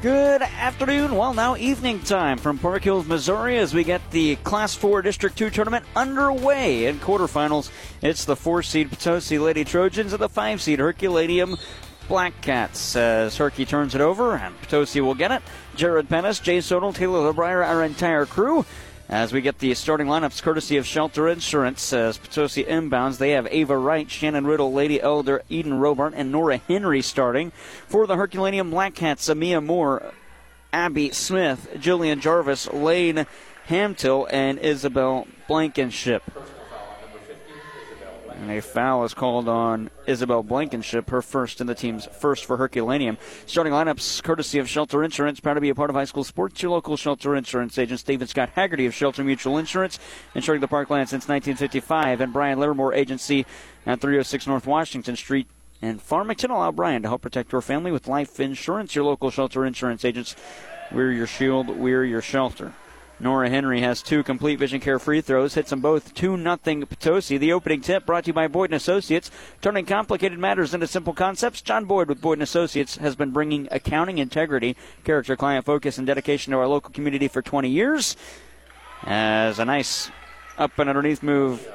Good afternoon. Well, now evening time from Park Hills, Missouri, as we get the Class 4 District 2 tournament underway in quarterfinals. It's the 4 seed Potosi Lady Trojans and the 5 seed Herculaneum Black Cats. As Herky turns it over, and Potosi will get it. Jared Pennis, Jay Sonal, Taylor LeBrier, our entire crew. As we get the starting lineups courtesy of Shelter Insurance, as Potosi inbounds, they have Ava Wright, Shannon Riddle, Laney Elder, Eden Robart, and Nora Henry starting. For the Herculaneum Black Cats, Amia Moore, Abby Smith, Jillian Jarvis, Lane Hamtill, and Isabel Blankenship. And a foul is called on Isabel Blankenship, her first in the team's first for Herculaneum. Starting lineups courtesy of Shelter Insurance, proud to be a part of high school sports. Your local Shelter Insurance agent, Stephen Scott Haggerty of Shelter Mutual Insurance, insuring the parkland since 1955, and Brian Livermore Agency at 306 North Washington Street in Farmington. Allow Brian to help protect your family with life insurance. Your local Shelter Insurance agents. We're your shield, we're your shelter. Nora Henry has two complete vision care free throws, hits them both 2 nothing Potosi. The opening tip brought to you by Boyd & Associates, turning complicated matters into simple concepts. John Boyd with Boyd & Associates has been bringing accounting integrity, character, client focus, and dedication to our local community for 20 years. As a nice up and underneath move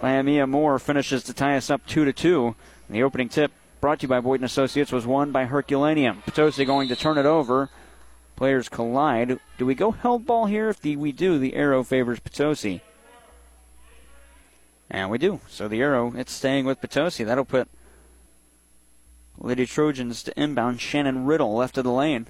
by Amia Moore finishes to tie us up 2 to 2. The opening tip brought to you by Boyd & Associates was won by Herculaneum. Potosi going to turn it over. Players collide. Do we go held ball here? If the, we do, the arrow favors Potosi. And we do. So the arrow, it's staying with Potosi. That'll put Lady Trojans to inbound. Shannon Riddle left of the lane.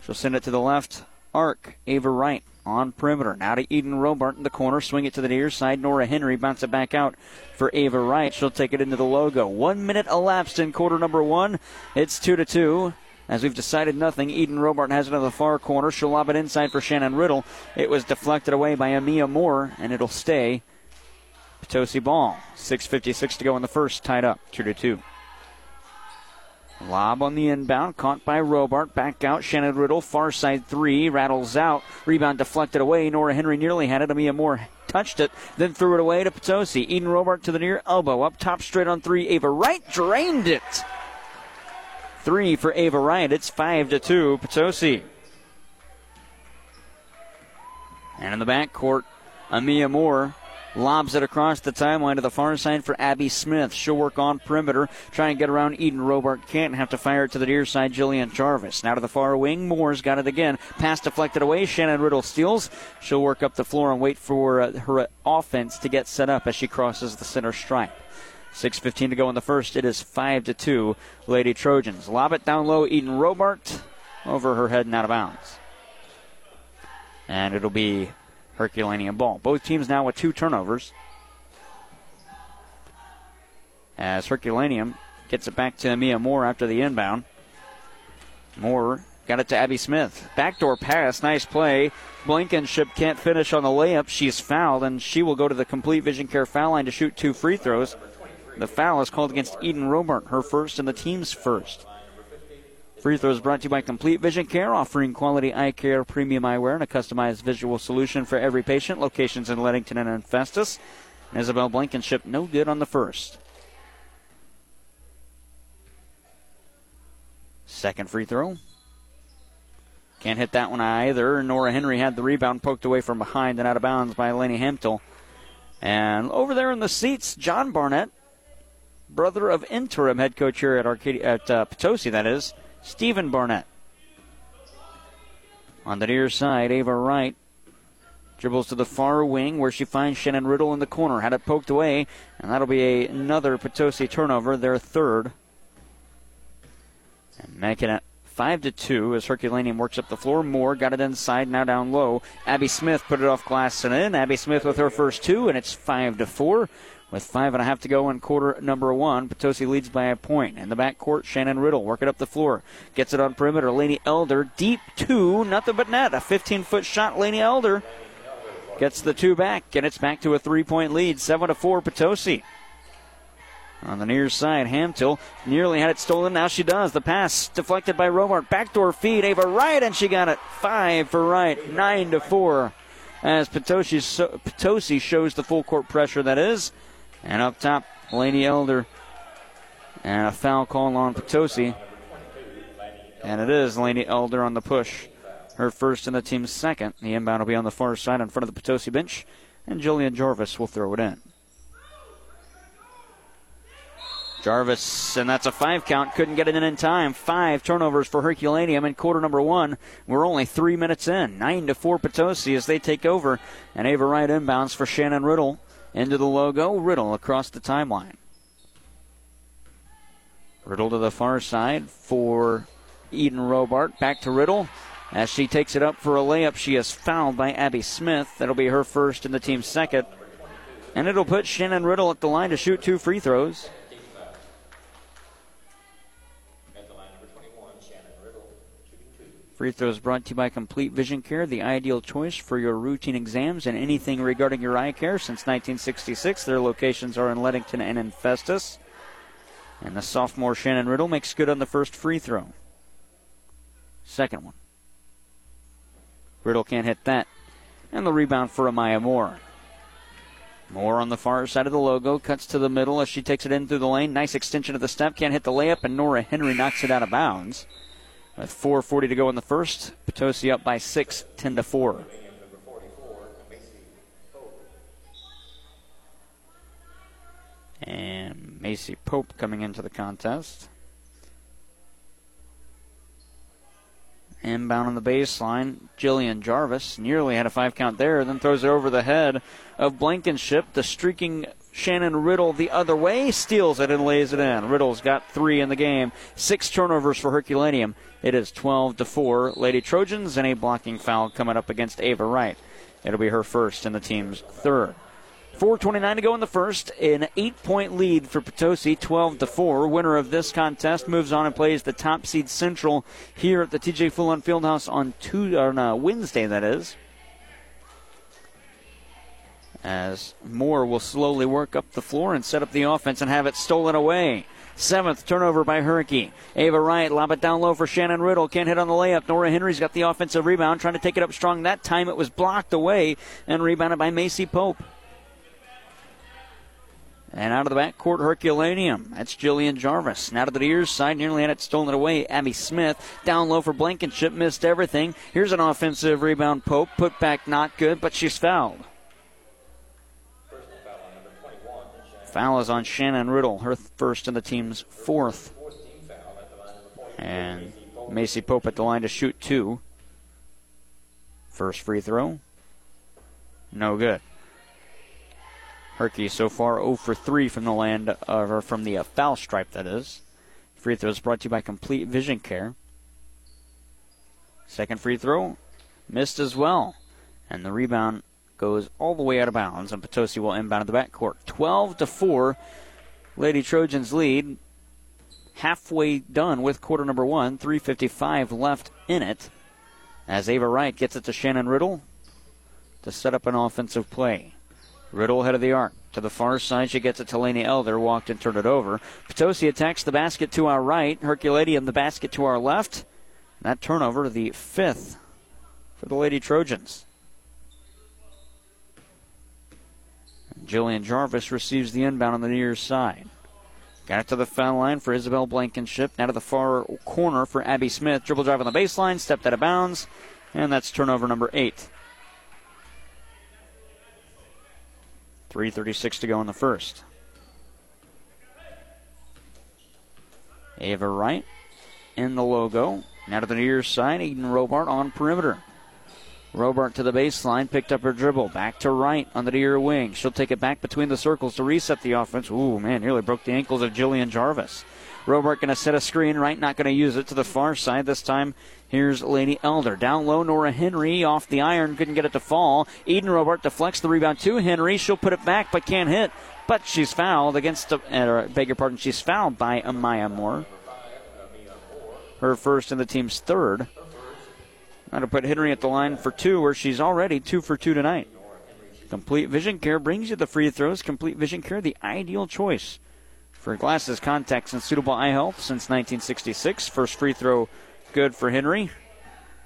She'll send it to the left arc. Ava Wright on perimeter. Now to Eden Robart in the corner. Swing it to the near side. Nora Henry bounce it back out for Ava Wright. She'll take it into the logo. One minute elapsed in quarter number one. It's two to two. As we've decided nothing, Eden Robart has it on the far corner. She'll lob it inside for Shannon Riddle. It was deflected away by Amia Moore, and it'll stay Potosi ball. 6.56 to go in the first, tied up 2 to 2. Lob on the inbound, caught by Robart. Back out, Shannon Riddle, far side three, rattles out. Rebound deflected away. Nora Henry nearly had it. Amia Moore touched it, then threw it away to Potosi. Eden Robart to the near elbow, up top straight on three. Ava Wright drained it three for Ava Wright. It's five to two, Potosi. And in the backcourt, Amia Moore lobs it across the timeline to the far side for Abby Smith. She'll work on perimeter, try and get around Eden Robart. Can't have to fire it to the near side, Jillian Jarvis. Now to the far wing, Moore's got it again. Pass deflected away, Shannon Riddle steals. She'll work up the floor and wait for uh, her offense to get set up as she crosses the center stripe. 6.15 to go in the first. It is 5 to 2, Lady Trojans. Lob it down low, Eden Robart over her head and out of bounds. And it'll be Herculaneum ball. Both teams now with two turnovers. As Herculaneum gets it back to Mia Moore after the inbound. Moore got it to Abby Smith. Backdoor pass, nice play. Blankenship can't finish on the layup. She's fouled, and she will go to the complete vision care foul line to shoot two free throws. The foul is called against Eden Robart, her first and the team's first. Free throws brought to you by Complete Vision Care, offering quality eye care, premium eyewear, and a customized visual solution for every patient. Locations in Leadington and Festus. Isabel Blankenship, no good on the first. Second free throw. Can't hit that one either. Nora Henry had the rebound poked away from behind and out of bounds by Laney Hempel. And over there in the seats, John Barnett brother of interim head coach here at Arcadia, at uh, Potosi, that is, Stephen Barnett. On the near side, Ava Wright dribbles to the far wing where she finds Shannon Riddle in the corner. Had it poked away, and that'll be a, another Potosi turnover, their third. And making it five to two as Herculaneum works up the floor. Moore got it inside, now down low. Abby Smith put it off glass and in. Abby Smith with her first two, and it's five to four. With five and a half to go in quarter number one, Potosi leads by a point. In the back court, Shannon Riddle working up the floor. Gets it on perimeter. Laney Elder, deep two, nothing but net. A 15 foot shot, Laney Elder. Gets the two back, and it's back to a three point lead. 7 to 4, Potosi. On the near side, Hamtill nearly had it stolen. Now she does. The pass deflected by Robart. Backdoor feed, Ava Wright, and she got it. Five for Wright. Nine to four. As Potosi, Potosi shows the full court pressure that is. And up top, Laney Elder. And a foul call on Potosi. And it is Laney Elder on the push. Her first and the team's second. The inbound will be on the far side in front of the Potosi bench, and Jillian Jarvis will throw it in. Jarvis, and that's a five count. Couldn't get it in in time. Five turnovers for Herculaneum in quarter number one. We're only three minutes in. Nine to four Potosi as they take over. And Ava Wright inbounds for Shannon Riddle into the logo. Riddle across the timeline. Riddle to the far side for Eden Robart. Back to Riddle. As she takes it up for a layup, she is fouled by Abby Smith. That'll be her first and the team's second. And it'll put Shannon Riddle at the line to shoot two free throws. Free throws brought to you by Complete Vision Care, the ideal choice for your routine exams and anything regarding your eye care since 1966. Their locations are in Leadington and in Festus. And the sophomore Shannon Riddle makes good on the first free throw. Second one. Riddle can't hit that. And the rebound for Amaya Moore. Moore on the far side of the logo, cuts to the middle as she takes it in through the lane. Nice extension of the step, can't hit the layup, and Nora Henry knocks it out of bounds. With 4.40 to go in the first, Potosi up by 6, 10 to 4. And Macy Pope coming into the contest. Inbound on the baseline, Jillian Jarvis nearly had a five count there, then throws it over the head of Blankenship. The streaking Shannon Riddle the other way steals it and lays it in. Riddle's got three in the game, six turnovers for Herculaneum. It is 12 to four, Lady Trojans, and a blocking foul coming up against Ava Wright. It'll be her first and the team's third. 4.29 to go in the first. An eight point lead for Potosi, 12 to 4. Winner of this contest moves on and plays the top seed Central here at the TJ Fulon Fieldhouse on, two, on Wednesday, that is. As Moore will slowly work up the floor and set up the offense and have it stolen away. Seventh turnover by Hurricane. Ava Wright, lob it down low for Shannon Riddle. Can't hit on the layup. Nora Henry's got the offensive rebound, trying to take it up strong. That time it was blocked away and rebounded by Macy Pope. And out of the backcourt, Herculaneum. That's Jillian Jarvis. Now to the near side, nearly had it stolen away. Abby Smith down low for Blankenship, missed everything. Here's an offensive rebound. Pope put back, not good, but she's fouled. Foul is on Shannon Riddle, her first and the team's fourth. And Macy Pope at the line to shoot two. First free throw. No good. Herky so far 0 for 3 from the land, uh, or from the uh, foul stripe, that is. Free throws brought to you by Complete Vision Care. Second free throw, missed as well. And the rebound goes all the way out of bounds, and Potosi will inbound to the backcourt. 12 to 4, Lady Trojans lead. Halfway done with quarter number one, 3.55 left in it. As Ava Wright gets it to Shannon Riddle to set up an offensive play. Riddle head of the arc. To the far side, she gets it to Laney Elder, walked and turned it over. Potosi attacks the basket to our right. Herculaneum the basket to our left. And That turnover, the fifth for the Lady Trojans. Jillian Jarvis receives the inbound on the near side. Got it to the foul line for Isabel Blankenship. Now to the far corner for Abby Smith. Dribble drive on the baseline, stepped out of bounds, and that's turnover number eight. 3.36 to go in the first. Ava Wright in the logo. Now to the near side, Eden Robart on perimeter. Robart to the baseline, picked up her dribble. Back to right on the near wing. She'll take it back between the circles to reset the offense. Ooh, man, nearly broke the ankles of Jillian Jarvis. Robart going to set a screen. right, not going to use it to the far side. This time, here's Laney Elder. Down low, Nora Henry off the iron. Couldn't get it to fall. Eden Robart deflects the rebound to Henry. She'll put it back, but can't hit. But she's fouled against, uh, beg your pardon, she's fouled by Amaya Moore. Her first and the team's third. That'll put Henry at the line for two, where she's already two for two tonight. Complete Vision Care brings you the free throws. Complete Vision Care, the ideal choice for glasses, contacts, and suitable eye health since 1966. First free throw good for Henry.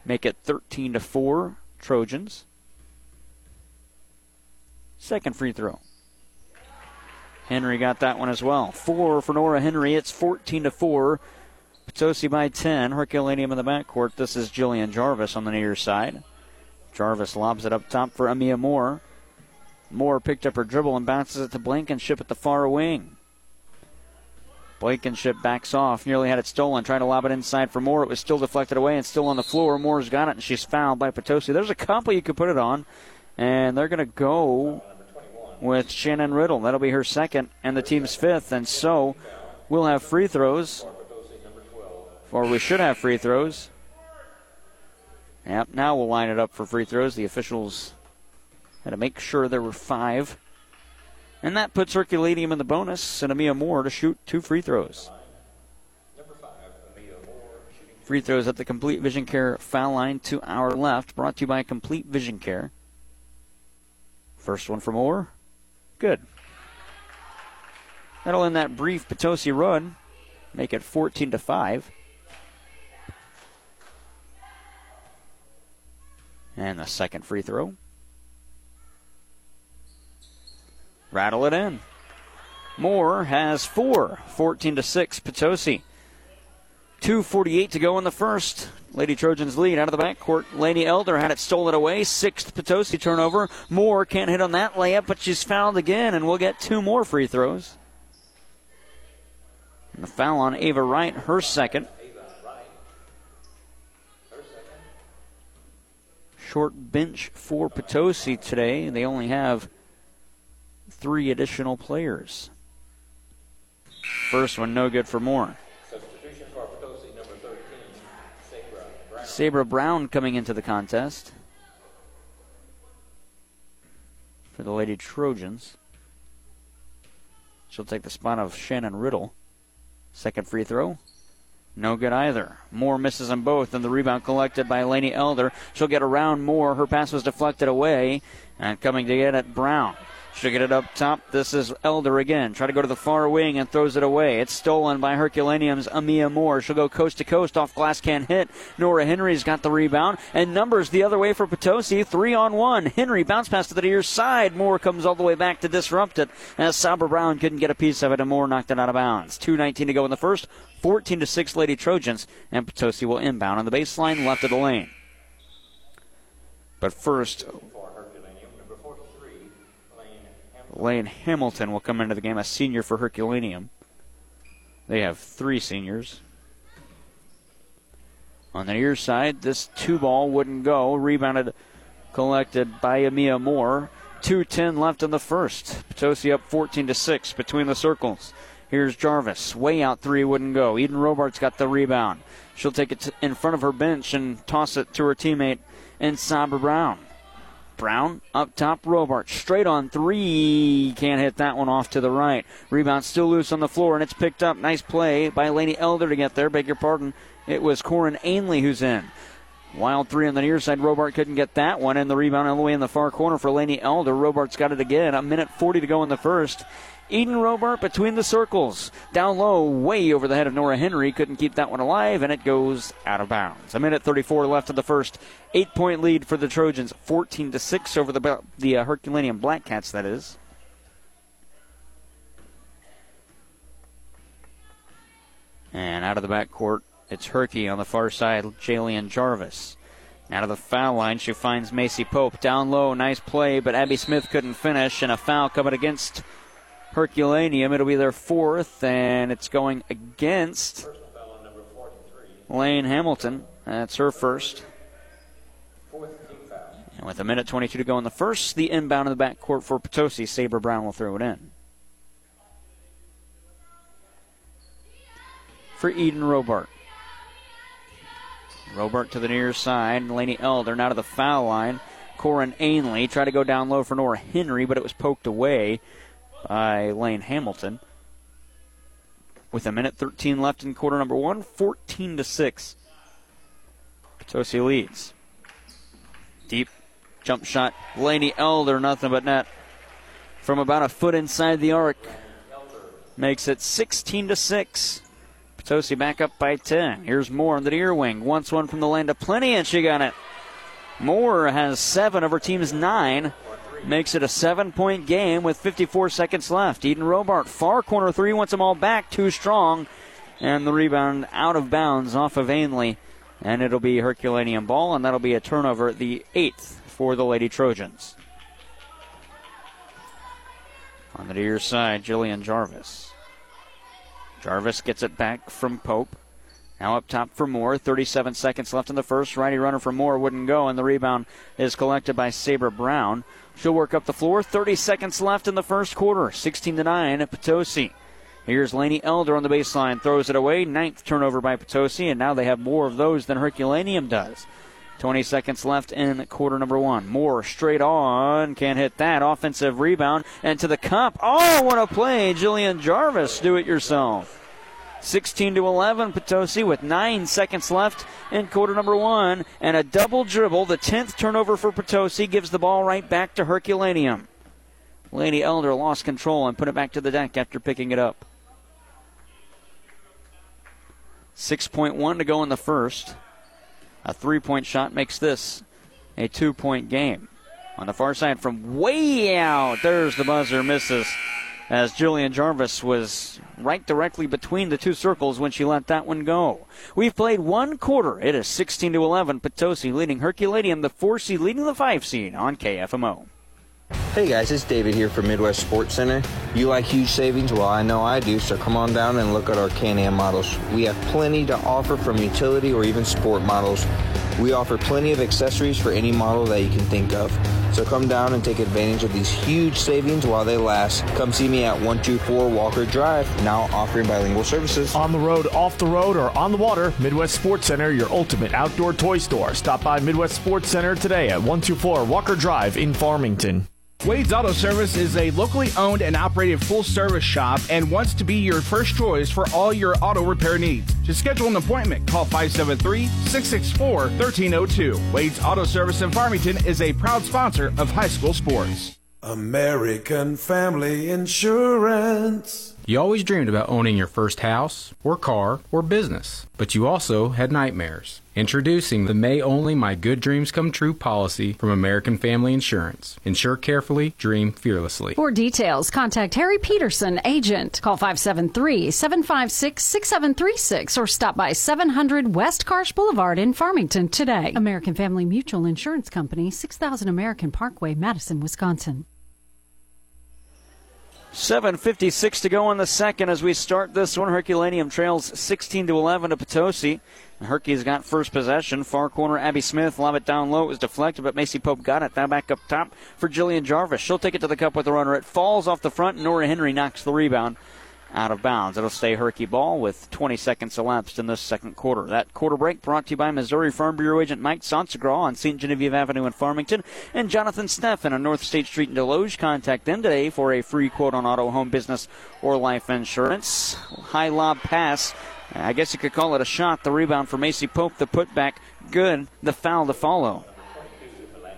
Make it 13 to 4 Trojans. Second free throw. Henry got that one as well. Four for Nora Henry. It's 14 to 4. Potosi by 10. Herculaneum in the backcourt. This is Jillian Jarvis on the near side. Jarvis lobs it up top for Amia Moore. Moore picked up her dribble and bounces it to Blankenship at the far wing. Blankenship backs off, nearly had it stolen, trying to lob it inside for Moore. It was still deflected away and still on the floor. Moore's got it, and she's fouled by Potosi. There's a couple you could put it on, and they're going to go with Shannon Riddle. That'll be her second and the team's fifth, and so we'll have free throws, or we should have free throws. Yep, now we'll line it up for free throws. The officials had to make sure there were five. And that puts Herculaneum in the bonus and Amia Moore to shoot two free throws. Free throws at the Complete Vision Care foul line to our left, brought to you by Complete Vision Care. First one for Moore. Good. That'll end that brief Potosi run, make it 14 to 5. And the second free throw. Rattle it in. Moore has four. 14 to 6, Potosi. 2.48 to go in the first. Lady Trojans lead out of the backcourt. Laney Elder had it stolen away. Sixth Potosi turnover. Moore can't hit on that layup, but she's fouled again, and we'll get two more free throws. And the foul on Ava Wright, her second. Short bench for Potosi today. They only have three additional players. First one, no good for Moore. Sabra Brown coming into the contest for the Lady Trojans. She'll take the spot of Shannon Riddle. Second free throw. No good either. Moore misses them both, and the rebound collected by Laney Elder. She'll get around Moore. Her pass was deflected away, and coming to get it, Brown. She'll get it up top. This is Elder again. Try to go to the far wing and throws it away. It's stolen by Herculaneum's Amia Moore. She'll go coast to coast off glass can hit. Nora Henry's got the rebound and numbers the other way for Potosi. Three on one. Henry bounce pass to the near side. Moore comes all the way back to disrupt it as Sabra Brown couldn't get a piece of it and Moore knocked it out of bounds. 2.19 to go in the first. 14 to 6 Lady Trojans and Potosi will inbound on the baseline left of the lane. But first, Lane Hamilton will come into the game, a senior for Herculaneum. They have three seniors. On the near side, this two ball wouldn't go. Rebounded, collected by Amia Moore. 2.10 left in the first. Potosi up 14 to 6 between the circles. Here's Jarvis. Way out three wouldn't go. Eden Robart's got the rebound. She'll take it in front of her bench and toss it to her teammate in Sabra Brown. Brown up top, Robart straight on three. Can't hit that one off to the right. Rebound still loose on the floor, and it's picked up. Nice play by Laney Elder to get there. Beg your pardon. It was Corin Ainley who's in. Wild three on the near side. Robart couldn't get that one, and the rebound all the way in the far corner for Laney Elder. Robart's got it again. A minute 40 to go in the first. Eden Robart between the circles. Down low, way over the head of Nora Henry. Couldn't keep that one alive, and it goes out of bounds. A minute 34 left of the first. Eight point lead for the Trojans. 14 to 6 over the, the uh, Herculaneum Black Cats, that is. And out of the backcourt, it's Herky on the far side, Jillian Jarvis. Out of the foul line, she finds Macy Pope. Down low, nice play, but Abby Smith couldn't finish, and a foul coming against Herculaneum. It'll be their fourth, and it's going against Lane Hamilton. That's her first. And with a minute 22 to go in the first, the inbound in the backcourt for Potosi. Saber Brown will throw it in. For Eden Robart. Robart to the near side. Laney Elder now to the foul line. Corin Ainley tried to go down low for Nora Henry, but it was poked away by Lane Hamilton. With a minute 13 left in quarter number one, 14 to 6. Potosi leads. Deep jump shot. Laney Elder, nothing but net. From about a foot inside the arc. Makes it 16 to 6. Potosi back up by 10. Here's Moore on the near wing. Wants one from the land of plenty, and she got it. Moore has seven of her team's nine makes it a seven point game with 54 seconds left. Eden Robart, far corner three, wants them all back, too strong. and the rebound out of bounds off of Ainley. And it'll be Herculaneum ball, and that'll be a turnover, the eighth for the Lady Trojans. On the near side, Jillian Jarvis. Jarvis gets it back from Pope. Now up top for Moore. 37 seconds left in the first. Righty runner for Moore wouldn't go, and the rebound is collected by Sabre Brown. She'll work up the floor. 30 seconds left in the first quarter. 16 to 9 at Potosi. Here's Laney Elder on the baseline, throws it away. Ninth turnover by Potosi, and now they have more of those than Herculaneum does. 20 seconds left in quarter number one. Moore straight on, can't hit that. Offensive rebound, and to the cup. Oh, what a play! Jillian Jarvis, do it yourself. 16 to 11, Potosi with nine seconds left in quarter number one, and a double dribble. The 10th turnover for Potosi gives the ball right back to Herculaneum. Laney Elder lost control and put it back to the deck after picking it up. 6.1 to go in the first. A three point shot makes this a two point game. On the far side from way out, there's the buzzer, misses as Jillian Jarvis was right directly between the two circles when she let that one go. We've played one quarter. It is 16 to 11. Potosi leading Herculaneum, the four seed leading the five seed on KFMO. Hey guys, it's David here from Midwest Sports Center. You like huge savings? Well, I know I do, so come on down and look at our Can-Am models. We have plenty to offer from utility or even sport models. We offer plenty of accessories for any model that you can think of. So come down and take advantage of these huge savings while they last. Come see me at 124 Walker Drive, now offering bilingual services. On the road, off the road, or on the water, Midwest Sports Center, your ultimate outdoor toy store. Stop by Midwest Sports Center today at 124 Walker Drive in Farmington. Wade's Auto Service is a locally owned and operated full service shop and wants to be your first choice for all your auto repair needs. To schedule an appointment, call 573 664 1302. Wade's Auto Service in Farmington is a proud sponsor of high school sports. American Family Insurance. You always dreamed about owning your first house, or car, or business, but you also had nightmares. Introducing the May Only My Good Dreams Come True policy from American Family Insurance. Insure carefully, dream fearlessly. For details, contact Harry Peterson, agent. Call 573 756 6736 or stop by 700 West Karsch Boulevard in Farmington today. American Family Mutual Insurance Company, 6000 American Parkway, Madison, Wisconsin. 7.56 to go in the second as we start this one. Herculaneum trails 16 to 11 to Potosi. Herky's got first possession. Far corner, Abby Smith. Lob it down low. It was deflected, but Macy Pope got it. Now back up top for Jillian Jarvis. She'll take it to the cup with the runner. It falls off the front. Nora Henry knocks the rebound out of bounds. It'll stay Herky ball with 20 seconds elapsed in this second quarter. That quarter break brought to you by Missouri Farm Bureau agent Mike Sansagraw on St. Genevieve Avenue in Farmington and Jonathan Steffen on North State Street in Desloge. Contact them today for a free quote on auto, home, business, or life insurance. High lob pass. I guess you could call it a shot. The rebound for Macy Pope. The putback good. The foul to follow.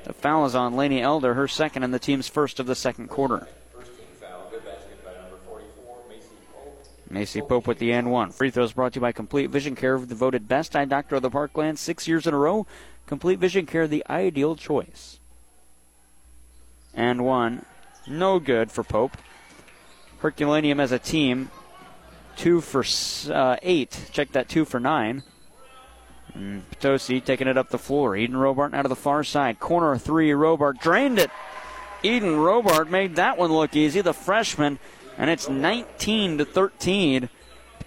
The foul is on Laney Elder, her second and the team's first of the second quarter. Macy Pope with the n one. Free throws brought to you by Complete Vision Care, voted best eye doctor of the Parkland six years in a row. Complete Vision Care, the ideal choice. And one. No good for Pope. Herculaneum as a team, two for uh, eight. Check that, two for nine. And Potosi taking it up the floor. Eden Robart out of the far side. Corner three. Robart drained it. Eden Robart made that one look easy. The freshman and it's 19 to 13.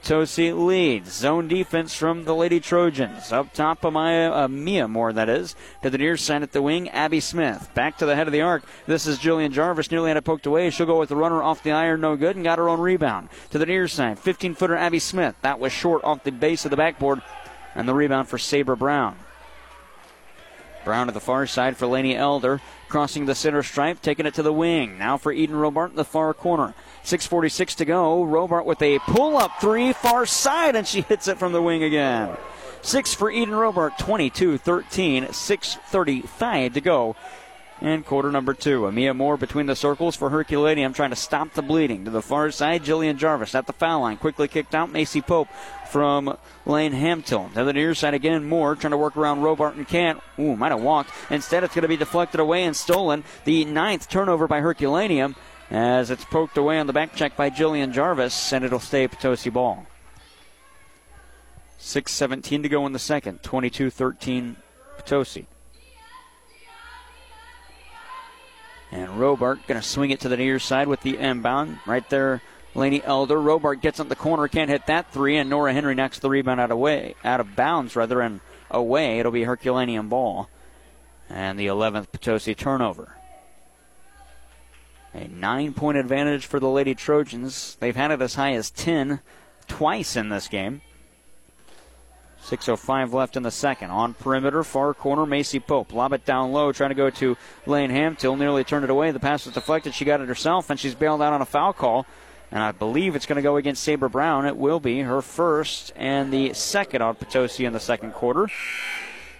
Potosi leads. Zone defense from the Lady Trojans. Up top, Amaya, uh, Mia Moore, that is. To the near side at the wing, Abby Smith. Back to the head of the arc. This is Jillian Jarvis. Nearly had it poked away. She'll go with the runner off the iron, no good, and got her own rebound. To the near side, 15 footer Abby Smith. That was short off the base of the backboard. And the rebound for Sabre Brown. Brown at the far side for Laney Elder. Crossing the center stripe, taking it to the wing. Now for Eden Robart in the far corner. 6.46 to go. Robart with a pull up three, far side, and she hits it from the wing again. Six for Eden Robart, 22 13, 6.35 to go. And quarter number two. Amia Moore between the circles for Herculaneum trying to stop the bleeding. To the far side, Jillian Jarvis at the foul line. Quickly kicked out. Macy Pope from Lane Hampton. To the near side again, Moore trying to work around Robart and can't. Ooh, might have walked. Instead, it's going to be deflected away and stolen. The ninth turnover by Herculaneum as it's poked away on the back check by Jillian Jarvis, and it'll stay Potosi ball. 6.17 to go in the second. 22 13 Potosi. And Robart going to swing it to the near side with the inbound. Right there, Laney Elder. Robart gets on the corner, can't hit that three, and Nora Henry knocks the rebound out of way, out of bounds rather, and away. It'll be Herculaneum ball. And the 11th Potosi turnover. A nine point advantage for the Lady Trojans. They've had it as high as 10 twice in this game. 6.05 left in the second. On perimeter, far corner, Macy Pope. Lob it down low, trying to go to Lane Hamtill. Nearly turned it away. The pass was deflected. She got it herself, and she's bailed out on a foul call. And I believe it's going to go against Sabre Brown. It will be her first and the second on Potosi in the second quarter.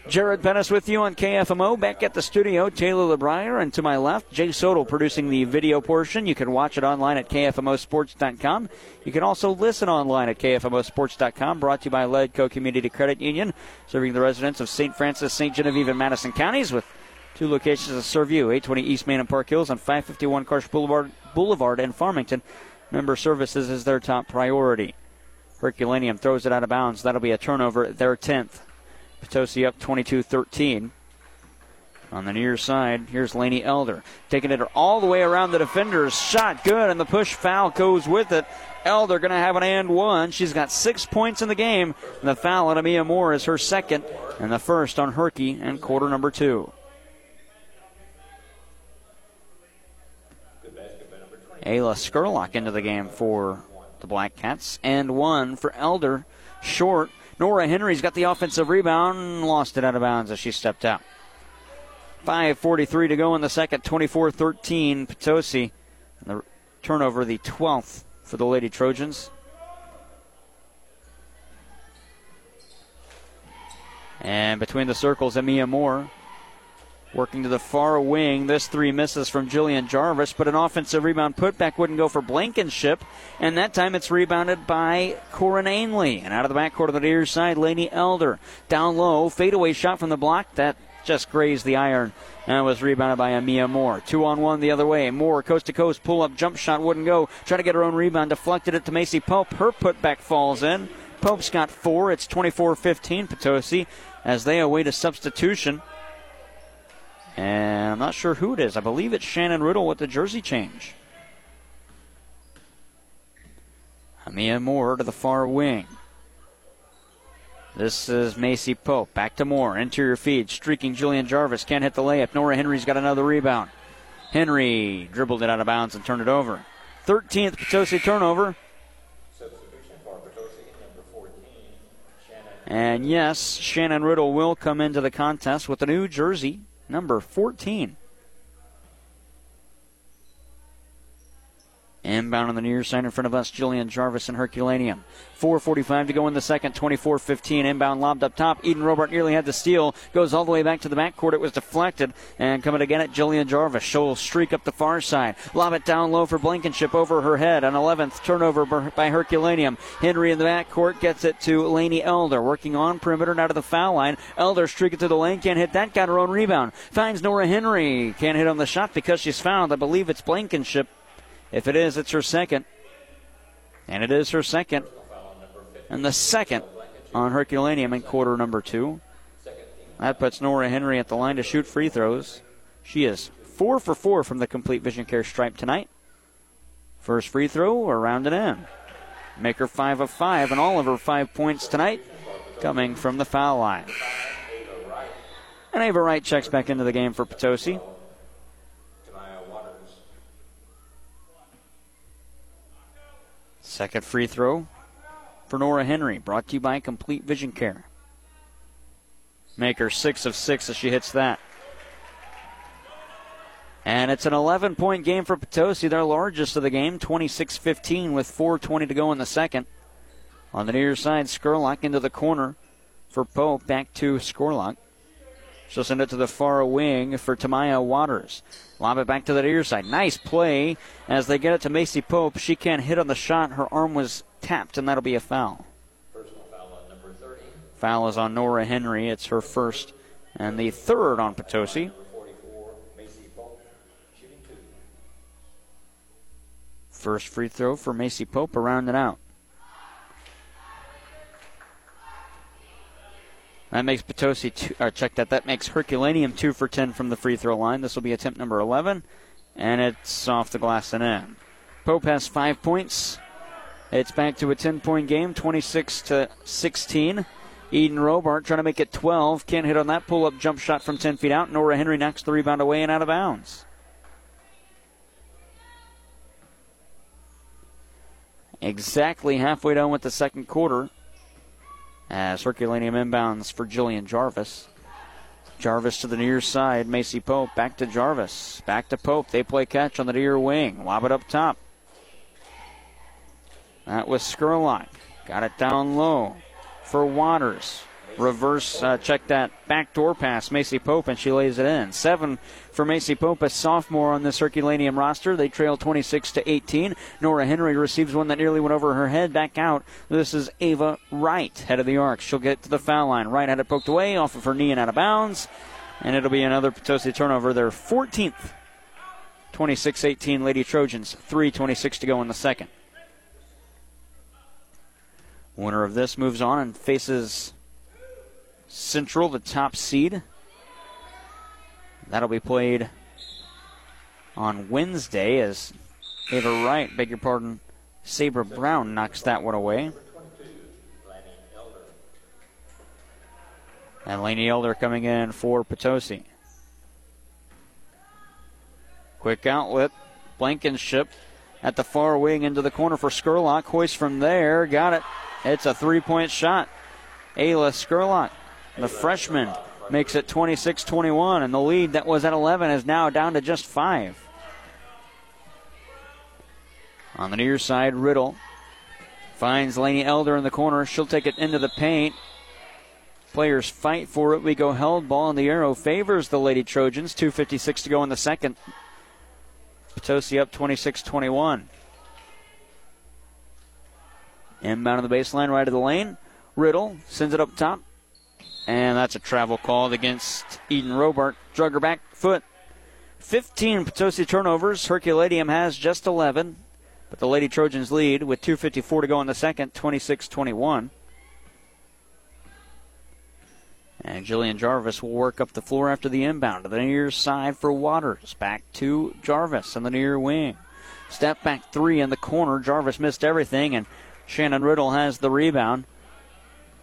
Jared Pettis with you on KFMO. Back at the studio, Taylor LeBrier, and to my left, Jay Soto producing the video portion. You can watch it online at KFMOsports.com. You can also listen online at KFMOsports.com. Brought to you by Leadco Community Credit Union, serving the residents of St. Francis, St. Genevieve, and Madison counties with two locations to serve you 820 East Main and Park Hills on 551 Karsch Boulevard, Boulevard and Farmington. Member services is their top priority. Herculaneum throws it out of bounds. That'll be a turnover, at their 10th. Potosi up 22 13. On the near side, here's Laney Elder. Taking it all the way around the defenders. Shot good, and the push foul goes with it. Elder going to have an and one. She's got six points in the game. And the foul on Amia Moore is her second, and the first on Herky and quarter number two. Ayla Skurlock into the game for the Black Cats, and one for Elder. Short Nora Henry's got the offensive rebound, lost it out of bounds as she stepped out. 5.43 to go in the second, 24 13 Potosi. The turnover, the 12th for the Lady Trojans. And between the circles, Amia Moore Working to the far wing. This three misses from Jillian Jarvis, but an offensive rebound putback wouldn't go for Blankenship. And that time it's rebounded by Corin Ainley. And out of the backcourt of the near side, Laney Elder. Down low, fadeaway shot from the block. That just grazed the iron and was rebounded by Amia Moore. Two on one the other way. Moore coast to coast pull up jump shot wouldn't go. Try to get her own rebound, deflected it to Macy Pope. Her putback falls in. Pope's got four. It's 24 15 Potosi as they await a substitution. And I'm not sure who it is. I believe it's Shannon Riddle with the jersey change. Amia Moore to the far wing. This is Macy Pope. Back to Moore. Interior feed. Streaking Jillian Jarvis. Can't hit the layup. Nora Henry's got another rebound. Henry dribbled it out of bounds and turned it over. 13th Potosi turnover. And yes, Shannon Riddle will come into the contest with a new jersey number 14. Inbound on the near side in front of us, Jillian Jarvis and Herculaneum. 4.45 to go in the second, 24 15. Inbound lobbed up top. Eden Robart nearly had the steal. Goes all the way back to the backcourt. It was deflected. And coming again at Jillian Jarvis. She'll streak up the far side. Lob it down low for Blankenship over her head. An 11th turnover by Herculaneum. Henry in the backcourt gets it to Laney Elder. Working on perimeter and out of the foul line. Elder streaking to the lane. Can't hit that. Got her own rebound. Finds Nora Henry. Can't hit on the shot because she's fouled. I believe it's Blankenship if it is, it's her second. And it is her second. And the second on Herculaneum in quarter number two. That puts Nora Henry at the line to shoot free throws. She is four for four from the complete vision care stripe tonight. First free throw, we're rounding in. Make her five of five, and all of her five points tonight coming from the foul line. And Ava Wright checks back into the game for Potosi. Second free throw for Nora Henry, brought to you by Complete Vision Care. Make her six of six as she hits that. And it's an 11 point game for Potosi, their largest of the game, 26 15 with 4.20 to go in the second. On the near side, Skurlock into the corner for Pope, back to Skurlock. She'll send it to the far wing for Tamaya Waters. Lob it back to the near side. Nice play as they get it to Macy Pope. She can't hit on the shot. Her arm was tapped, and that'll be a foul. Foul, foul is on Nora Henry. It's her first and the third on Potosi. First free throw for Macy Pope around and out. That makes Potosi two, or check that. That makes Herculaneum two for ten from the free throw line. This will be attempt number 11, and it's off the glass and in. Pope has five points. It's back to a 10 point game, 26 to 16. Eden Robart trying to make it 12. Can't hit on that pull up jump shot from 10 feet out. Nora Henry knocks the rebound away and out of bounds. Exactly halfway done with the second quarter Uh, as Herculaneum inbounds for Jillian Jarvis. Jarvis to the near side. Macy Pope back to Jarvis. Back to Pope. They play catch on the near wing. Lob it up top. That was Skurlock. Got it down low for Waters. Reverse uh, check that backdoor pass, Macy Pope, and she lays it in. Seven for Macy Pope, a sophomore on this Herculaneum roster. They trail 26 to 18. Nora Henry receives one that nearly went over her head. Back out. This is Ava Wright, head of the arc. She'll get to the foul line. Wright had it poked away off of her knee and out of bounds. And it'll be another Potosi turnover, their 14th. 26 18 Lady Trojans. 3.26 to go in the second. Winner of this moves on and faces Central, the top seed. That'll be played on Wednesday as Ava Wright, beg your pardon, Sabre Brown knocks that one away. And Laney Elder coming in for Potosi. Quick outlet. Blankenship at the far wing into the corner for Skurlock. Hoist from there. Got it. It's a three point shot. Ayla Skurlock, the freshman, makes it 26 21, and the lead that was at 11 is now down to just five. On the near side, Riddle finds Laney Elder in the corner. She'll take it into the paint. Players fight for it. We go held ball, and the arrow oh, favors the Lady Trojans. 2.56 to go in the second. Potosi up 26 21. Inbound on the baseline, right of the lane. Riddle sends it up top. And that's a travel called against Eden Robart. Drug her back foot. 15 Potosi turnovers. Herculaneum has just 11. But the Lady Trojans lead with 2.54 to go in the second, 26 21. And Jillian Jarvis will work up the floor after the inbound to the near side for Waters. Back to Jarvis on the near wing. Step back three in the corner. Jarvis missed everything, and Shannon Riddle has the rebound.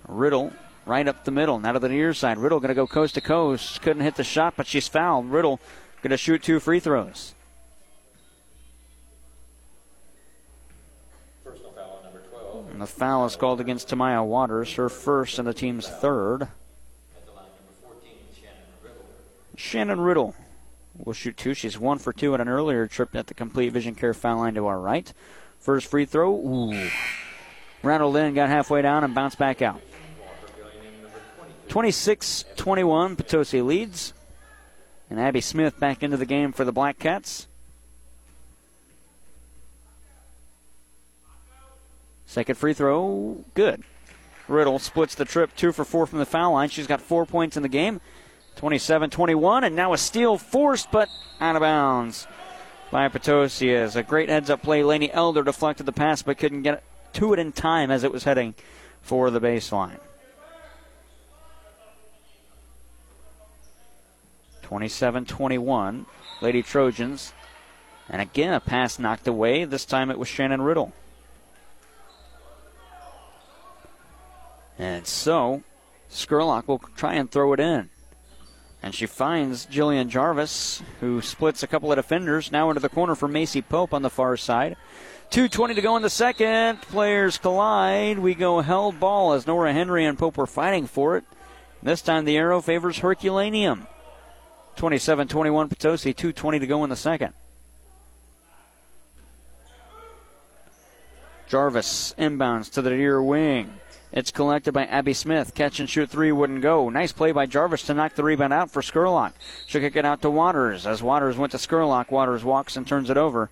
Riddle right up the middle. Now to the near side. Riddle going to go coast to coast. Couldn't hit the shot, but she's fouled. Riddle going to shoot two free throws. Personal foul and the foul is called against Tamaya Waters, her first and the team's third. Shannon Riddle will shoot two. She's one for two at an earlier trip at the complete vision care foul line to our right. First free throw, ooh. Rattled in, got halfway down, and bounced back out. 26 21, Potosi leads. And Abby Smith back into the game for the Black Cats. Second free throw, good. Riddle splits the trip, two for four from the foul line. She's got four points in the game. 27 21, and now a steal forced, but out of bounds by Potosi. As a great heads up play, Laney Elder deflected the pass, but couldn't get to it in time as it was heading for the baseline. 27 21, Lady Trojans. And again, a pass knocked away. This time it was Shannon Riddle. And so, Skurlock will try and throw it in. And she finds Jillian Jarvis, who splits a couple of defenders, now into the corner for Macy Pope on the far side. 2.20 to go in the second. Players collide. We go held ball as Nora Henry and Pope are fighting for it. This time the arrow favors Herculaneum. 27 21 Potosi, 2.20 to go in the second. Jarvis inbounds to the near wing. It's collected by Abby Smith. Catch and shoot three wouldn't go. Nice play by Jarvis to knock the rebound out for Skurlock. She'll kick it out to Waters. As Waters went to Skurlock, Waters walks and turns it over.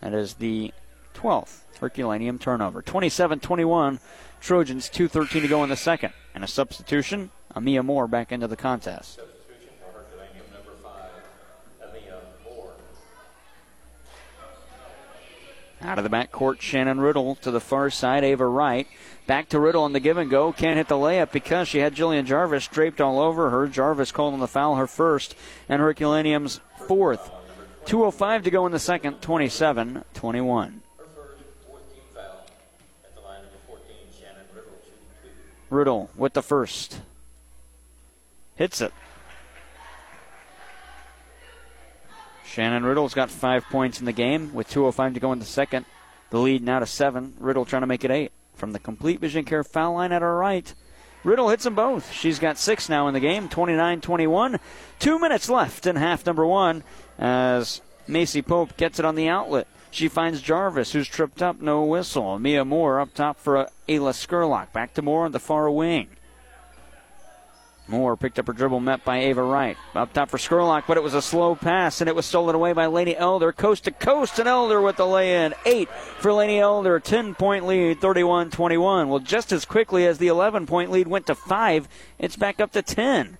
That is the 12th Herculaneum turnover. 27 21. Trojans, 2.13 to go in the second. And a substitution, Amia Moore back into the contest. Out of the back court, Shannon Riddle to the far side, Ava Wright. Back to Riddle on the give and go. Can't hit the layup because she had Jillian Jarvis draped all over her. Jarvis called on the foul, her first, and Herculaneum's fourth. 2.05 to go in the second, 27 21. Riddle with the first. Hits it. Shannon Riddle's got five points in the game with 2.05 to go in the second. The lead now to seven. Riddle trying to make it eight. From the complete vision care foul line at her right. Riddle hits them both. She's got six now in the game, 29 21. Two minutes left in half number one as Macy Pope gets it on the outlet. She finds Jarvis, who's tripped up, no whistle. Mia Moore up top for Ayla Skurlock. Back to Moore on the far wing. Moore picked up her dribble, met by Ava Wright. Up top for Skurlock, but it was a slow pass, and it was stolen away by Laney Elder. Coast to coast, and Elder with the lay in. Eight for Laney Elder. 10 point lead, 31 21. Well, just as quickly as the 11 point lead went to five, it's back up to 10.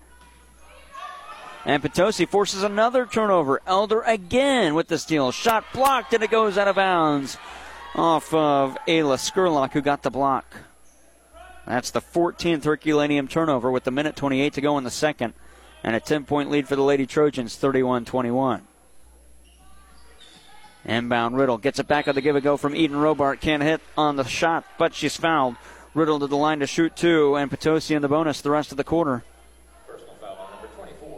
And Potosi forces another turnover. Elder again with the steal. Shot blocked, and it goes out of bounds off of Ayla Skurlock, who got the block. That's the 14th Herculaneum turnover with the minute 28 to go in the second. And a 10 point lead for the Lady Trojans, 31 21. Inbound Riddle gets it back on the give and go from Eden Robart. Can't hit on the shot, but she's fouled. Riddle to the line to shoot two, and Potosi in the bonus the rest of the quarter.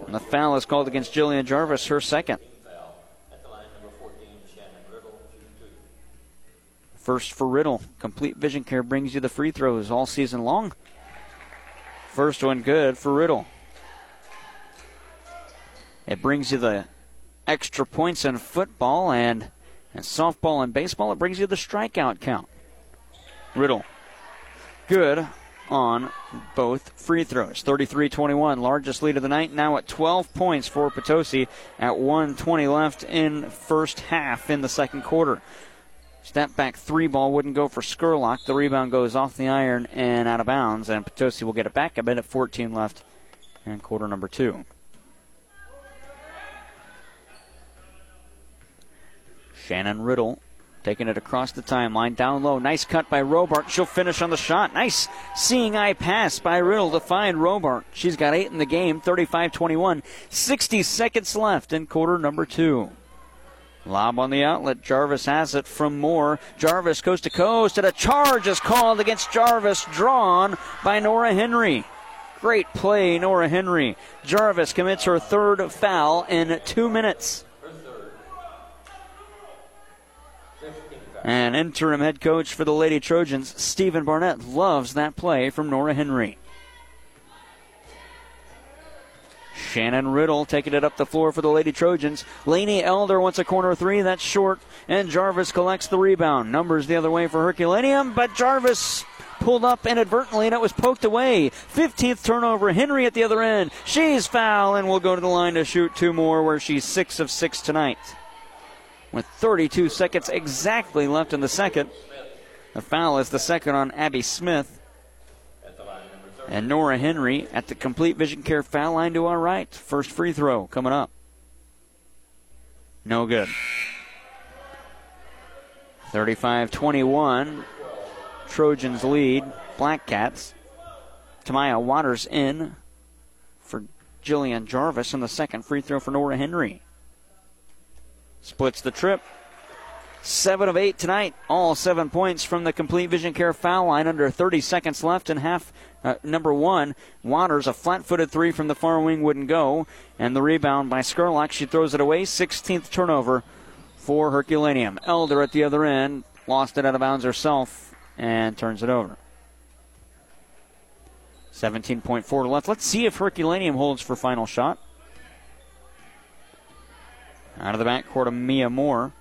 And the foul is called against Jillian Jarvis, her second. First for Riddle. Complete Vision Care brings you the free throws all season long. First one good for Riddle. It brings you the extra points in football and, and softball and baseball. It brings you the strikeout count. Riddle. Good on both free throws. 33 21, largest lead of the night, now at 12 points for Potosi at 120 left in first half in the second quarter. Step back three ball wouldn't go for Skurlock. The rebound goes off the iron and out of bounds, and Potosi will get it back a minute 14 left in quarter number two. Shannon Riddle taking it across the timeline, down low. Nice cut by Robart. She'll finish on the shot. Nice seeing eye pass by Riddle to find Robart. She's got eight in the game, 35 21. 60 seconds left in quarter number two. Lob on the outlet. Jarvis has it from Moore. Jarvis coast to coast, and a charge is called against Jarvis, drawn by Nora Henry. Great play, Nora Henry. Jarvis commits her third foul in two minutes. And interim head coach for the Lady Trojans, Stephen Barnett, loves that play from Nora Henry. Shannon Riddle taking it up the floor for the Lady Trojans. Laney Elder wants a corner three. That's short. And Jarvis collects the rebound. Numbers the other way for Herculaneum, but Jarvis pulled up inadvertently and it was poked away. 15th turnover. Henry at the other end. She's foul and will go to the line to shoot two more where she's six of six tonight. With 32 seconds exactly left in the second. The foul is the second on Abby Smith. And Nora Henry at the complete vision care foul line to our right. First free throw coming up. No good. 35 21. Trojans lead. Black Cats. Tamaya Waters in for Jillian Jarvis. And the second free throw for Nora Henry. Splits the trip. Seven of eight tonight. All seven points from the complete vision care foul line. Under 30 seconds left in half uh, number one. Waters, a flat footed three from the far wing wouldn't go. And the rebound by Skurlock. She throws it away. 16th turnover for Herculaneum. Elder at the other end. Lost it out of bounds herself and turns it over. 17.4 left. Let's see if Herculaneum holds for final shot. Out of the backcourt of Mia Moore.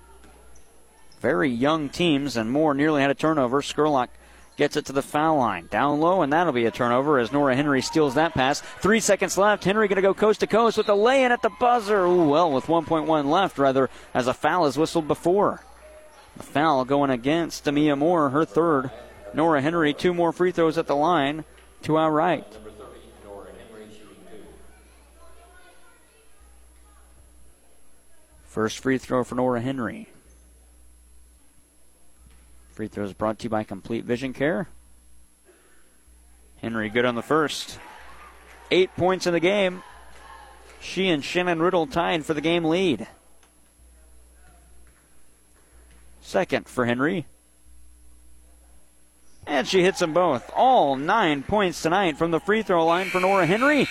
Very young teams, and Moore nearly had a turnover. Skurlock gets it to the foul line. Down low, and that'll be a turnover as Nora Henry steals that pass. Three seconds left. Henry going to go coast to coast with the lay in at the buzzer. Ooh, well, with 1.1 left, rather, as a foul is whistled before. The foul going against Amia Moore, her third. Nora Henry, two more free throws at the line to our right. First free throw for Nora Henry. Free throws brought to you by Complete Vision Care. Henry good on the first. Eight points in the game. She and Shannon Riddle tied for the game lead. Second for Henry. And she hits them both. All nine points tonight from the free throw line for Nora Henry.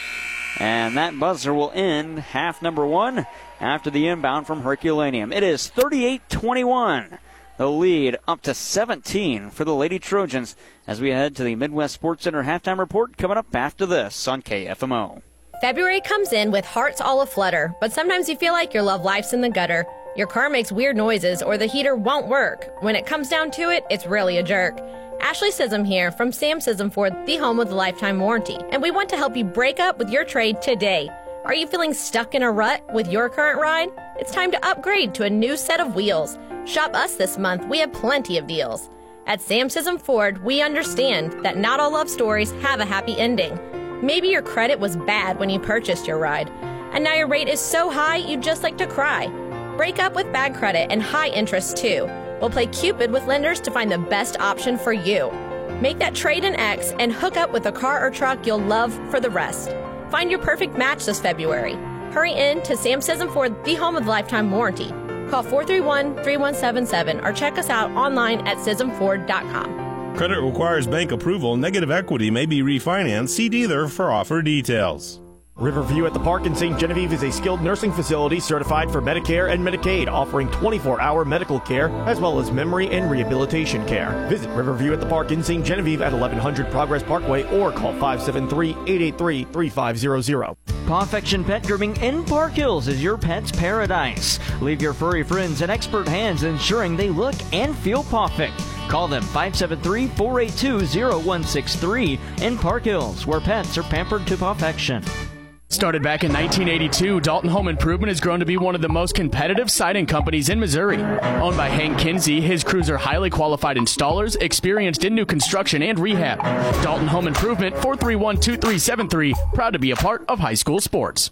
And that buzzer will end half number one after the inbound from Herculaneum. It is 38 21. The lead up to 17 for the Lady Trojans as we head to the Midwest Sports Center halftime report coming up after this on KFMO. February comes in with hearts all aflutter, but sometimes you feel like your love life's in the gutter. Your car makes weird noises or the heater won't work. When it comes down to it, it's really a jerk. Ashley Sism here from Sam Sism Ford, the home with a lifetime warranty, and we want to help you break up with your trade today. Are you feeling stuck in a rut with your current ride? It's time to upgrade to a new set of wheels. Shop us this month, we have plenty of deals. At Sam Sism Ford, we understand that not all love stories have a happy ending. Maybe your credit was bad when you purchased your ride, and now your rate is so high you'd just like to cry. Break up with bad credit and high interest too. We'll play Cupid with lenders to find the best option for you. Make that trade in X and hook up with a car or truck you'll love for the rest. Find your perfect match this February. Hurry in to Sam Sism Ford, the home of lifetime warranty. Call 431 3177 or check us out online at SismFord.com. Credit requires bank approval. Negative equity may be refinanced. See dealer for offer details. Riverview at the Park in St. Genevieve is a skilled nursing facility certified for Medicare and Medicaid, offering 24 hour medical care as well as memory and rehabilitation care. Visit Riverview at the Park in St. Genevieve at 1100 Progress Parkway or call 573 883 3500. Pawfection Pet Grooming in Park Hills is your pet's paradise. Leave your furry friends in expert hands, ensuring they look and feel perfect. Call them 573 482 0163 in Park Hills, where pets are pampered to perfection. Started back in 1982, Dalton Home Improvement has grown to be one of the most competitive siding companies in Missouri. Owned by Hank Kinsey, his crews are highly qualified installers, experienced in new construction and rehab. Dalton Home Improvement, 431 2373, proud to be a part of high school sports.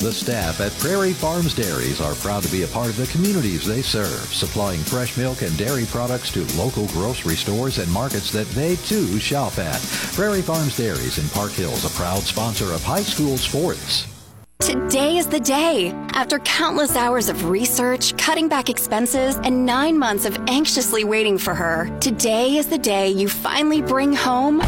The staff at Prairie Farms Dairies are proud to be a part of the communities they serve, supplying fresh milk and dairy products to local grocery stores and markets that they too shop at. Prairie Farms Dairies in Park Hills, a proud sponsor of high school sports. Today is the day. After countless hours of research, cutting back expenses, and nine months of anxiously waiting for her, today is the day you finally bring home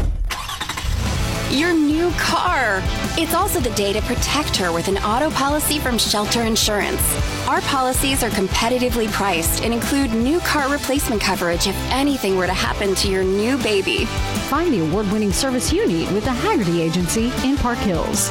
your new car. It's also the day to protect her with an auto policy from Shelter Insurance. Our policies are competitively priced and include new car replacement coverage if anything were to happen to your new baby. Find the award winning service you need with the Haggerty Agency in Park Hills.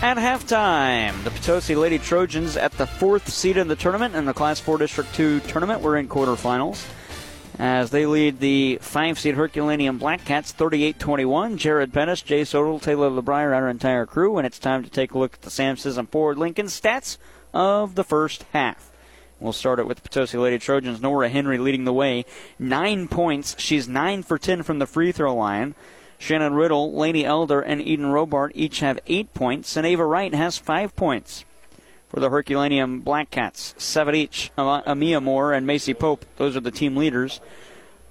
At halftime, the Potosi Lady Trojans at the fourth seed in the tournament in the Class 4 District 2 tournament. We're in quarterfinals as they lead the five seed Herculaneum Black Cats 38 21. Jared Pettis, Jay Sodal, Taylor LeBrier, our entire crew. And it's time to take a look at the Sam Sism Ford Lincoln stats of the first half. We'll start it with the Potosi Lady Trojans. Nora Henry leading the way. Nine points. She's 9 for 10 from the free throw line. Shannon Riddle, Laney Elder, and Eden Robart each have eight points, and Ava Wright has five points. For the Herculaneum Black Cats, seven each. Amia Moore and Macy Pope, those are the team leaders.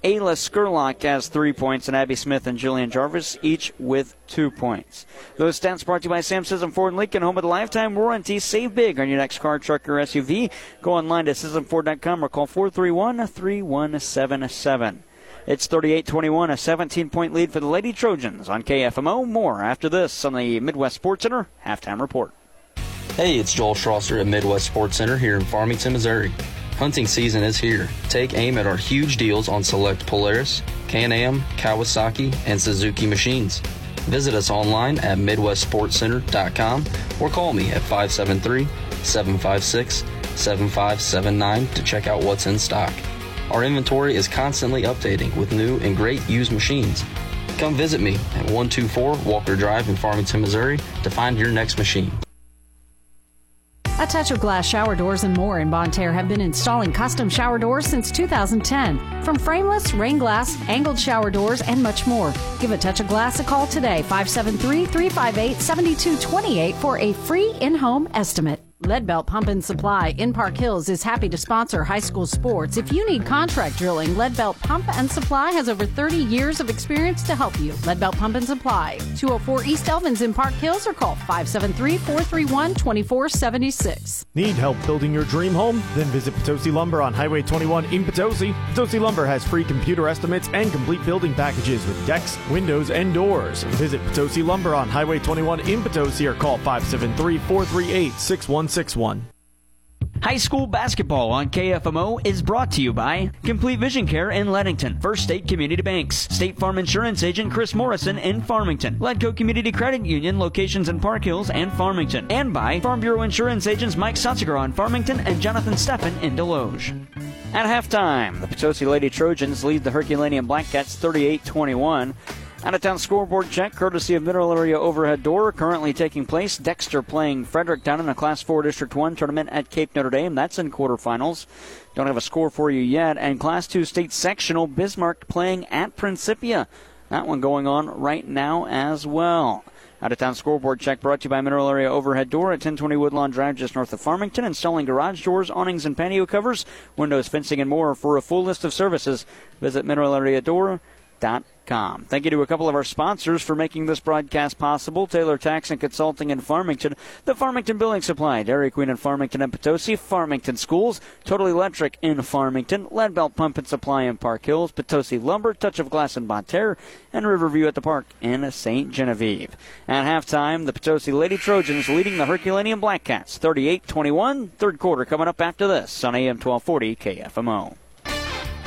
Ayla Skurlock has three points, and Abby Smith and Jillian Jarvis each with two points. Those stats brought to you by Sam Sism Ford Lincoln, home of the lifetime warranty. Save big on your next car, truck, or SUV. Go online to SismFord.com or call 431 3177. It's 38 21, a 17 point lead for the Lady Trojans on KFMO. More after this on the Midwest Sports Center halftime report. Hey, it's Joel Schlosser at Midwest Sports Center here in Farmington, Missouri. Hunting season is here. Take aim at our huge deals on select Polaris, Can-Am, Kawasaki, and Suzuki machines. Visit us online at MidwestSportsCenter.com or call me at 573-756-7579 to check out what's in stock. Our inventory is constantly updating with new and great used machines. Come visit me at 124 Walker Drive in Farmington, Missouri to find your next machine. A Touch of Glass shower doors and more in Bonne Terre have been installing custom shower doors since 2010. From frameless, rain glass, angled shower doors, and much more. Give a Touch of Glass a call today, 573 358 7228 for a free in home estimate. Leadbelt Pump and Supply in Park Hills is happy to sponsor high school sports. If you need contract drilling, Leadbelt Pump and Supply has over 30 years of experience to help you. Leadbelt Pump and Supply, 204 East Elvins in Park Hills or call 573-431-2476. Need help building your dream home? Then visit Potosi Lumber on Highway 21 in Potosi. Potosi Lumber has free computer estimates and complete building packages with decks, windows, and doors. Visit Potosi Lumber on Highway 21 in Potosi or call 573 438 6161. High school basketball on KFMO is brought to you by Complete Vision Care in Leadington, First State Community Banks, State Farm Insurance Agent Chris Morrison in Farmington, Leadco Community Credit Union locations in Park Hills and Farmington, and by Farm Bureau Insurance Agents Mike Sotziger on Farmington and Jonathan Steffen in Desloge. At halftime, the Potosi Lady Trojans lead the Herculaneum Blackcats 38 21. Out of town scoreboard check, courtesy of Mineral Area Overhead Door, currently taking place. Dexter playing Fredericktown in a Class 4 District 1 tournament at Cape Notre Dame. That's in quarterfinals. Don't have a score for you yet. And Class 2 State Sectional, Bismarck playing at Principia. That one going on right now as well. Out of town scoreboard check brought to you by Mineral Area Overhead Door at 1020 Woodlawn Drive, just north of Farmington. Installing garage doors, awnings, and patio covers, windows, fencing, and more. For a full list of services, visit mineralareadoor.com. Thank you to a couple of our sponsors for making this broadcast possible Taylor Tax and Consulting in Farmington, the Farmington Building Supply, Dairy Queen in Farmington and Potosi, Farmington Schools, Total Electric in Farmington, Leadbelt Pump and Supply in Park Hills, Potosi Lumber, Touch of Glass in Bonne Terre, and Riverview at the Park in St. Genevieve. At halftime, the Potosi Lady Trojans leading the Herculaneum Blackcats 38 21. Third quarter coming up after this on AM 1240 KFMO.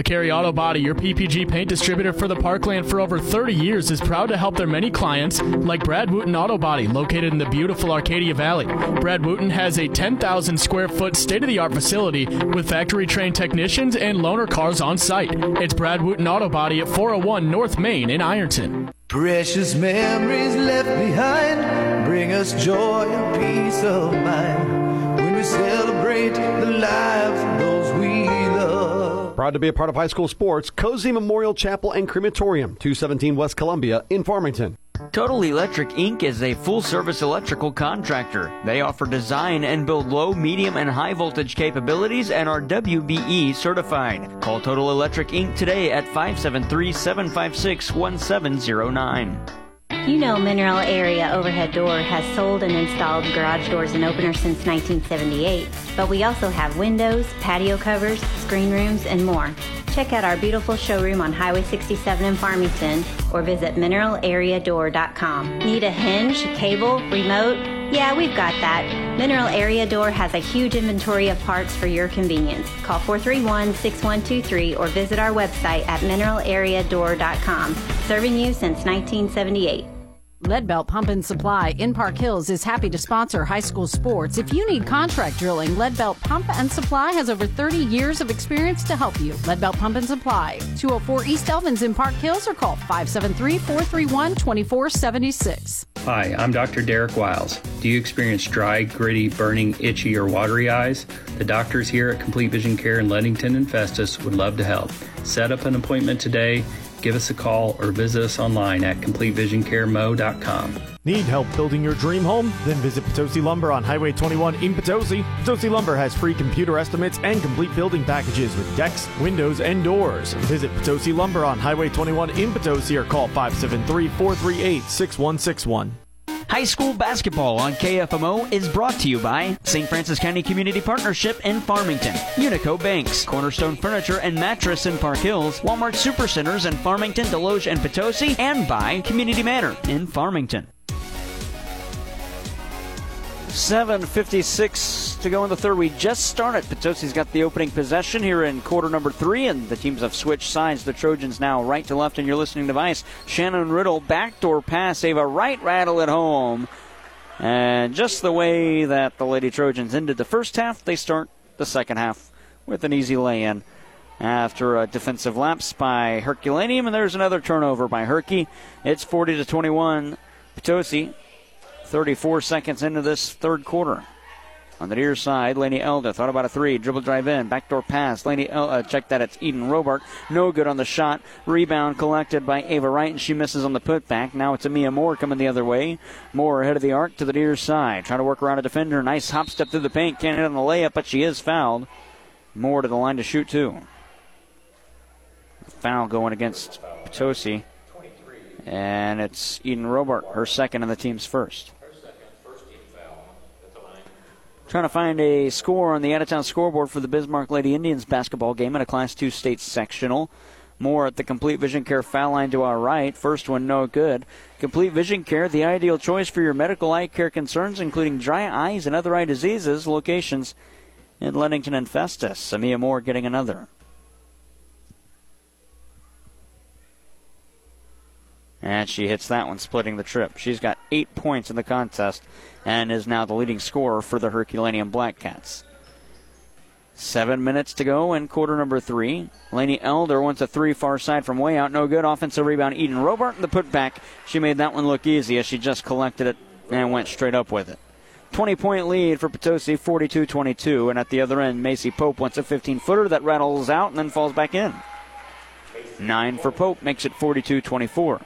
LeCarry Auto Body, your PPG paint distributor for the Parkland for over 30 years, is proud to help their many clients, like Brad Wooten Auto Body, located in the beautiful Arcadia Valley. Brad Wooten has a 10,000 square foot state of the art facility with factory trained technicians and loaner cars on site. It's Brad Wooten Auto Body at 401 North Main in Ironton. Precious memories left behind bring us joy and peace of mind when we celebrate the lives Proud to be a part of high school sports, Cozean Memorial Chapel and Crematorium, 217 West Columbia in Farmington. Total Electric Inc. is a full service electrical contractor. They offer design and build low, medium, and high voltage capabilities and are WBE certified. Call Total Electric Inc. today at 573 756 1709. You know Mineral Area Overhead Door has sold and installed garage doors and openers since 1978, but we also have windows, patio covers, screen rooms, and more. Check out our beautiful showroom on Highway 67 in Farmington or visit mineralareadoor.com. Need a hinge, cable, remote? Yeah, we've got that. Mineral Area Door has a huge inventory of parts for your convenience. Call 431-6123 or visit our website at mineralareadoor.com. Serving you since 1978. Leadbelt Pump and Supply in Park Hills is happy to sponsor high school sports. If you need contract drilling, Leadbelt Pump and Supply has over 30 years of experience to help you. Leadbelt Pump and Supply, 204 East Elvins in Park Hills or call 573-431-2476. Hi, I'm Dr. Derek Wiles. Do you experience dry, gritty, burning, itchy, or watery eyes? The doctors here at Complete Vision Care in Leadington and Festus would love to help. Set up an appointment today Give us a call or visit us online at CompleteVisionCareMo.com. Need help building your dream home? Then visit Potosi Lumber on Highway 21 in Potosi. Potosi Lumber has free computer estimates and complete building packages with decks, windows, and doors. Visit Potosi Lumber on Highway 21 in Potosi or call 573 438 6161. High school basketball on KFMO is brought to you by St. Francis County Community Partnership in Farmington, Unico Banks, Cornerstone Furniture and Mattress in Park Hills, Walmart Supercenters in Farmington, Desloge, and Potosi, and by Community Manor in Farmington. 7.56 to go in the third. We just started. Potosi's got the opening possession here in quarter number three, and the teams have switched sides. The Trojans now right to left in your listening device. Shannon Riddle, backdoor pass, Ava Wright rattle at home. And just the way that the Lady Trojans ended the first half, they start the second half with an easy lay in after a defensive lapse by Herculaneum, and there's another turnover by Herky. It's 40 to 21. Potosi 34 seconds into this third quarter. On the near side, Laney Elder thought about a three. Dribble drive in. Backdoor pass. Laney El- uh, check that. It's Eden Robart. No good on the shot. Rebound collected by Ava Wright, and she misses on the putback. Now it's Amia Moore coming the other way. Moore ahead of the arc to the near side. Trying to work around a defender. Nice hop step through the paint. Can't hit on the layup, but she is fouled. Moore to the line to shoot two. Foul going against Potosi. And it's Eden Robart, her second and the team's first. Trying to find a score on the out of town scoreboard for the Bismarck Lady Indians basketball game in a Class 2 state sectional. More at the Complete Vision Care foul line to our right. First one, no good. Complete Vision Care, the ideal choice for your medical eye care concerns, including dry eyes and other eye diseases. Locations in Leadington and Festus. Samia Moore getting another. And she hits that one, splitting the trip. She's got eight points in the contest and is now the leading scorer for the Herculaneum Blackcats. Seven minutes to go in quarter number three. Laney Elder wants a three far side from way out. No good. Offensive rebound. Eden Robart in the putback. She made that one look easy as she just collected it and went straight up with it. 20 point lead for Potosi, 42 22. And at the other end, Macy Pope wants a 15 footer that rattles out and then falls back in. Nine for Pope makes it 42 24.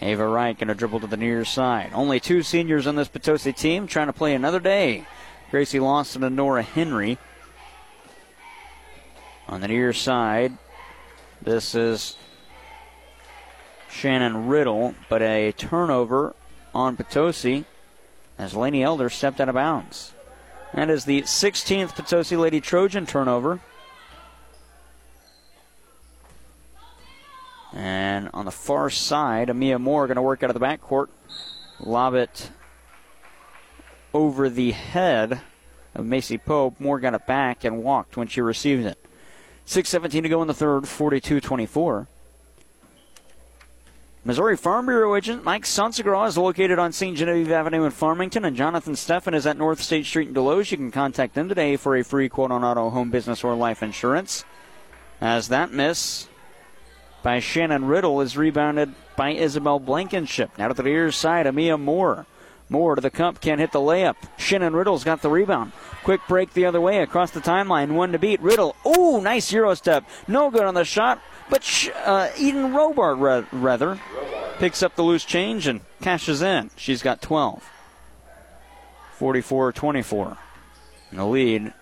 Ava Wright going to dribble to the near side. Only two seniors on this Potosi team trying to play another day. Gracie Lawson and Nora Henry. On the near side, this is Shannon Riddle, but a turnover on Potosi as Laney Elder stepped out of bounds. That is the 16th Potosi Lady Trojan turnover. And on the far side, Amia Moore going to work out of the backcourt, lob it over the head of Macy Pope. Moore got it back and walked when she received it. 6.17 to go in the third, 42 24. Missouri Farm Bureau agent Mike Sansagraw is located on St. Genevieve Avenue in Farmington, and Jonathan Steffen is at North State Street in Desloge. You can contact them today for a free quote on auto, home, business, or life insurance. As that miss by Shannon Riddle is rebounded by Isabel Blankenship. Now to the near side, Amia Moore. Moore to the cup, can't hit the layup. Shannon Riddle's got the rebound. Quick break the other way across the timeline, one to beat. Riddle, oh, nice Euro step. No good on the shot, but uh, Eden Robart, rather, picks up the loose change and cashes in. She's got 12. 44 24. And The lead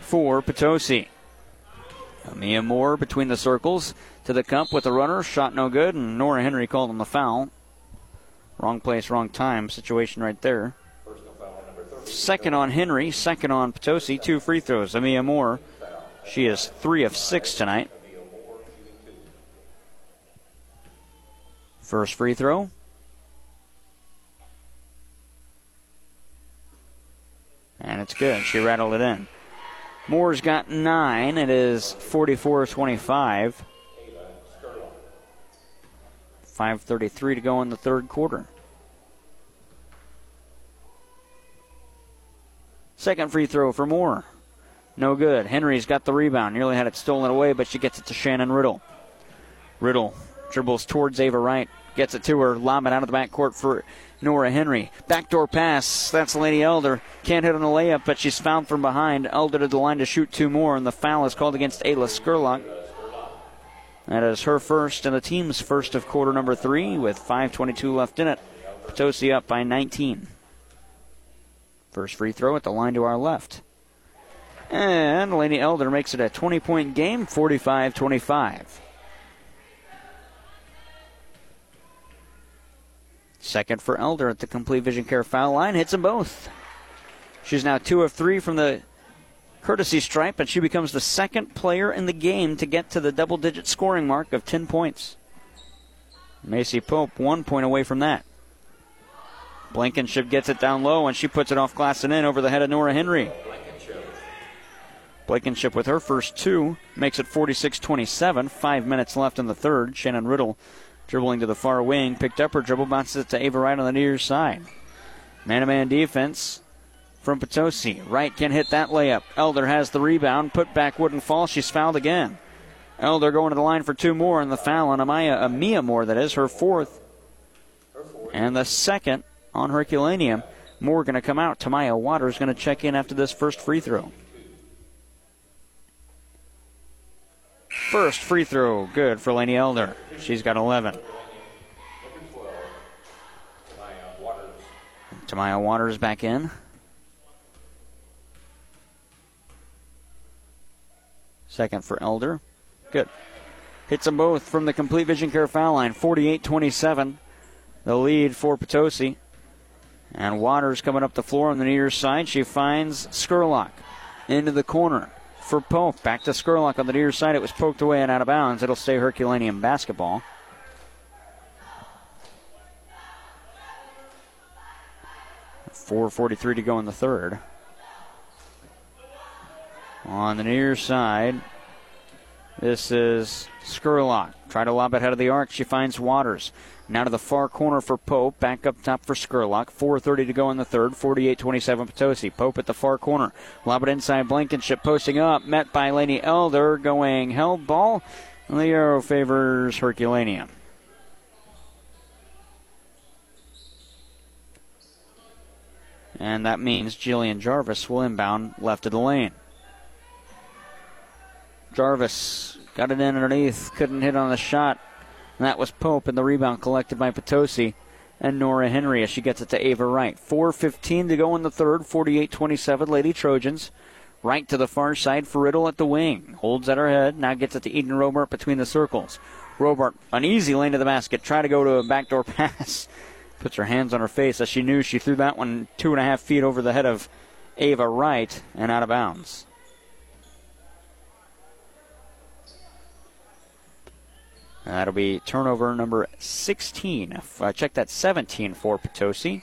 for Potosi. Amia Moore between the circles to the cup with the runner. Shot no good, and Nora Henry called on the foul. Wrong place, wrong time situation right there. Second on Henry, second on Potosi. Two free throws. Amia Moore, she is three of six tonight. First free throw. And it's good. She rattled it in. Moore's got nine. It is 44 25. 5.33 to go in the third quarter. Second free throw for Moore. No good. Henry's got the rebound. Nearly had it stolen away, but she gets it to Shannon Riddle. Riddle dribbles towards Ava Wright. Gets it to her. Lob it out of the backcourt for Nora Henry. Backdoor pass. That's Laney Elder. Can't hit on the layup, but she's fouled from behind. Elder to the line to shoot two more, and the foul is called against Ayla Skurlock. That is her first and the team's first of quarter number three with 5.22 left in it. Potosi up by 19. First free throw at the line to our left. And Laney Elder makes it a 20 point game, 45 25. Second for Elder at the complete vision care foul line. Hits them both. She's now two of three from the courtesy stripe, and she becomes the second player in the game to get to the double digit scoring mark of 10 points. Macy Pope one point away from that. Blankenship gets it down low, and she puts it off glass and in over the head of Nora Henry. Blankenship with her first two makes it 46 27. Five minutes left in the third. Shannon Riddle dribbling to the far wing, picked up her dribble, bounces it to Ava Wright on the near side. Man to man defense from Potosi. Wright can hit that layup. Elder has the rebound. Put back wouldn't fall. She's fouled again. Elder going to the line for two more, and the foul on Amaya Amia Moore, that is her fourth. And the second on Herculaneum. Moore going to come out. Tamaya Waters going to check in after this first free throw. First free throw, good for Laney Elder. She's got 11. Tamaya Waters back in. Second for Elder. Good. Hits them both from the complete vision care foul line. 48 27. The lead for Potosi. And Waters coming up the floor on the near side. She finds Skurlock into the corner for Pope. Back to Skurlock on the near side. It was poked away and out of bounds. It'll stay Herculaneum basketball. Four forty-three to go in the third. On the near side, this is Skurlock. Try to lob it ahead of the arc. She finds Waters. Now to the far corner for Pope. Back up top for Skurlock. 4.30 to go in the third. 48 27 Potosi. Pope at the far corner. Lob it inside Blankenship. Posting up. Met by Laney Elder. Going held ball. The arrow favors Herculaneum. And that means Jillian Jarvis will inbound left of the lane. Jarvis got it in underneath, couldn't hit on the shot. And that was Pope, and the rebound collected by Potosi and Nora Henry as she gets it to Ava Wright. 4.15 to go in the third, 48 27, Lady Trojans. Right to the far side for Riddle at the wing. Holds at her head, now gets it to Eden Robart between the circles. Robart, an easy lane to the basket, try to go to a backdoor pass. Puts her hands on her face as she knew she threw that one two and a half feet over the head of Ava Wright and out of bounds. That'll be turnover number 16. Uh, check that 17 for Potosi.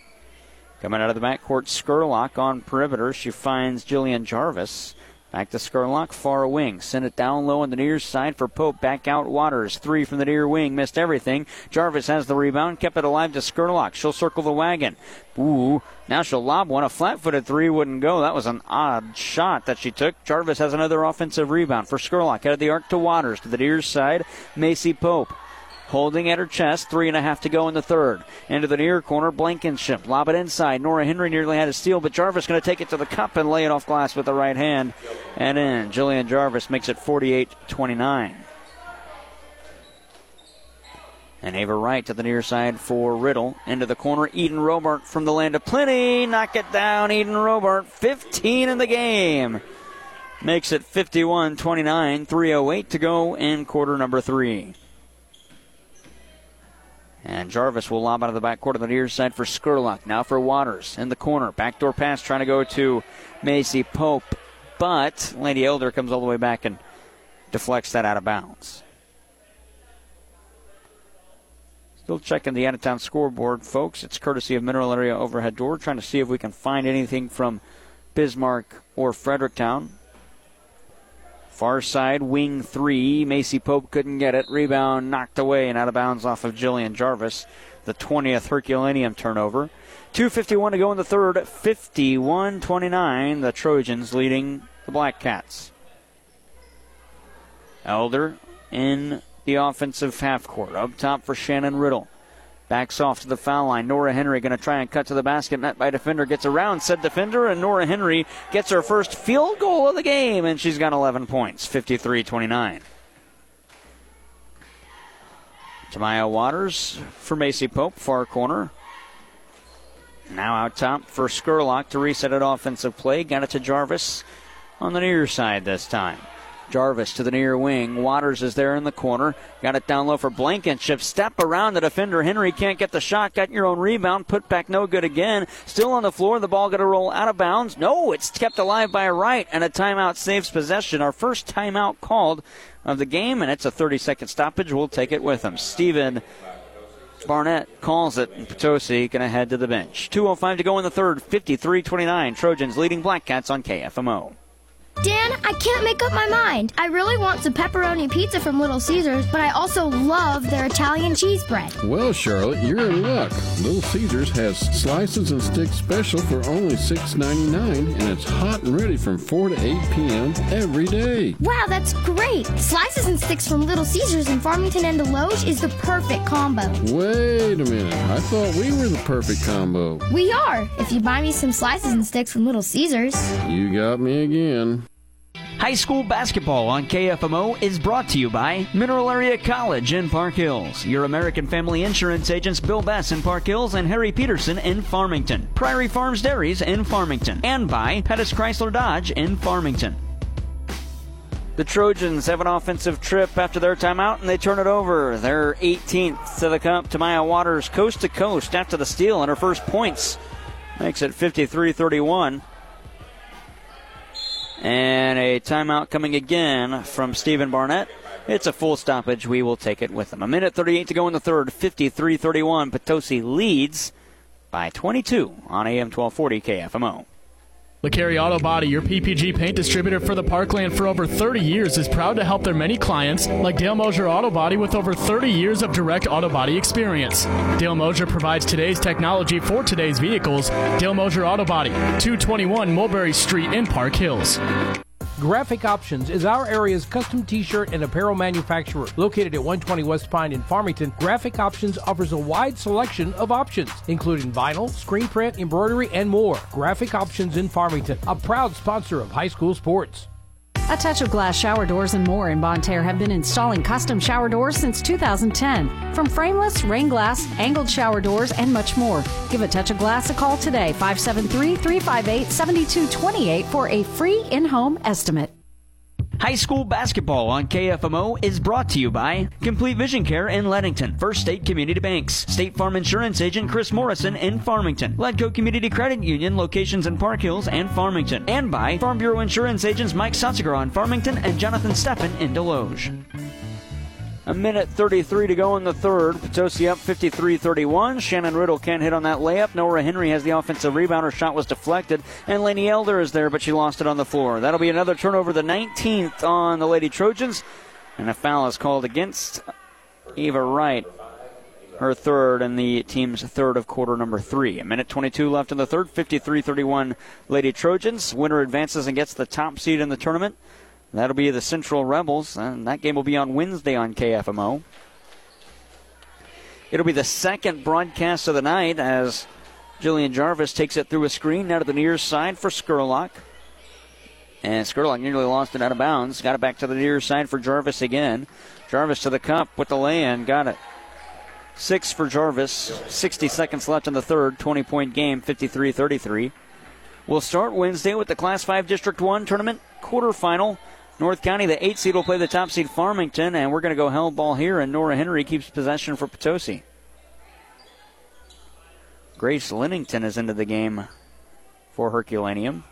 Coming out of the backcourt, Skurlock on perimeter. She finds Jillian Jarvis. Back to Skurlock, far wing. Send it down low on the near side for Pope. Back out Waters. Three from the near wing. Missed everything. Jarvis has the rebound. Kept it alive to Skurlock. She'll circle the wagon. Ooh. Now she'll lob one. A flat footed three wouldn't go. That was an odd shot that she took. Jarvis has another offensive rebound for Skurlock. Out of the arc to Waters. To the near side. Macy Pope holding at her chest. Three and a half to go in the third. Into the near corner, Blankenship. Lob it inside. Nora Henry nearly had a steal, but Jarvis going to take it to the cup and lay it off glass with the right hand. And in. Jillian Jarvis makes it 48 29. And Ava Wright to the near side for Riddle. Into the corner, Eden Robart from the land of plenty. Knock it down, Eden Robart. 15 in the game. Makes it 51 29. 3.08 to go in quarter number three. And Jarvis will lob out of the backcourt on the near side for Skurlock. Now for Waters in the corner. Backdoor pass trying to go to Macy Pope. But Laney Elder comes all the way back and deflects that out of bounds. Still checking the out of town scoreboard, folks. It's courtesy of Mineral Area Overhead Door. Trying to see if we can find anything from Bismarck or Fredericktown. Far side, wing three. Macy Pope couldn't get it. Rebound knocked away and out of bounds off of Jillian Jarvis. The 20th Herculaneum turnover. 2.51 to go in the third. 51 29. The Trojans leading the Black Cats. Elder in the offensive half court. Up top for Shannon Riddle. Backs off to the foul line. Nora Henry going to try and cut to the basket. Met by defender. Gets around said defender, and Nora Henry gets her first field goal of the game, and she's got 11 points. 53 29. Tamaya Waters for Macy Pope, far corner. Now out top for Skurlock to reset it offensive play. Got it to Jarvis on the near side this time. Jarvis to the near wing. Waters is there in the corner. Got it down low for Blankenship. Step around the defender. Henry can't get the shot. Got your own rebound. Put back no good again. Still on the floor. The ball going to roll out of bounds. No, it's kept alive by a right. And a timeout saves possession. Our first timeout called of the game. And it's a 30 second stoppage. We'll take it with them. Steven Barnett calls it, and Potosi going to head to the bench. 2.05 to go in the third, 53 29. Trojans leading Black Cats on KFMO. Dan, I can't make up my mind. I really want some pepperoni pizza from Little Caesars, but I also love their Italian cheese bread. Well, Charlotte, you're in luck. Little Caesars has slices and sticks special for only $6.99, and it's hot and ready from 4 to 8 p.m. every day. Wow, that's great. Slices and sticks from Little Caesars in Farmington and Desloge is the perfect combo. Wait a minute. I thought we were the perfect combo. We are, if you buy me some slices and sticks from Little Caesars. You got me again. High school basketball on KFMO is brought to you by Mineral Area College in Park Hills, your American Family Insurance agents Bill Bass in Park Hills and Harry Peterson in Farmington, Prairie Farms Dairies in Farmington, and by Pettis Chrysler Dodge in Farmington. The Trojans have an offensive trip after their timeout, and they turn it over. They're 18th to the cup. Tamaya Waters coast to coast after the steal, and her first points makes it 53 31. And a timeout coming again from Stephen Barnett. It's a full stoppage. We will take it with them. A minute 38 to go in the third. 53 31. Potosi leads by 22 on AM 1240 KFMO. LeCarry Auto Body, your PPG paint distributor for the Parkland for over 30 years, is proud to help their many clients, like Dale Mosier Auto Body, with over 30 years of direct auto body experience. Dale Mosier provides today's technology for today's vehicles. Dale Mosier Auto Body, 221 Mulberry Street in Park Hills. Graphic Options is our area's custom t-shirt and apparel manufacturer. Located at 120 West Pine in Farmington, Graphic Options offers a wide selection of options, including vinyl, screen print, embroidery, and more. Graphic Options in Farmington, a proud sponsor of high school sports. A Touch of Glass shower doors and more in Bonne Terre have been installing custom shower doors since 2010. From frameless, rain glass, angled shower doors, and much more. Give a Touch of Glass a call today, 573 358 7228 for a free in home estimate. High school basketball on KFMO is brought to you by Complete Vision Care in Leadington, First State Community Banks, State Farm Insurance Agent Chris Morrison in Farmington, Leadco Community Credit Union locations in Park Hills and Farmington, and by Farm Bureau Insurance Agents Mike Sotziger on Farmington and Jonathan Steffen in Desloge. A minute 33 to go in the third. Potosi up 53 31. Shannon Riddle can't hit on that layup. Nora Henry has the offensive rebound. Her shot was deflected. And Laney Elder is there, but she lost it on the floor. That'll be another turnover, the 19th on the Lady Trojans. And a foul is called against Ava Wright. Her third and the team's third of quarter number three. A minute 22 left in the third. 53 31 Lady Trojans. Winner advances and gets the top seed in the tournament. That'll be the Central Rebels, and that game will be on Wednesday on KFMO. It'll be the second broadcast of the night as Jillian Jarvis takes it through a screen now to the near side for Skurlock. And Skurlock nearly lost it out of bounds. Got it back to the near side for Jarvis again. Jarvis to the cup with the in. Got it. Six for Jarvis. 60 seconds left in the third. 20 point game, 53 33. We'll start Wednesday with the Class 5 District 1 tournament quarterfinal. North County, the eight seed, will play the top seed Farmington, and we're going to go hell ball here, and Nora Henry keeps possession for Potosi. Grace Lennington is into the game for Herculaneum.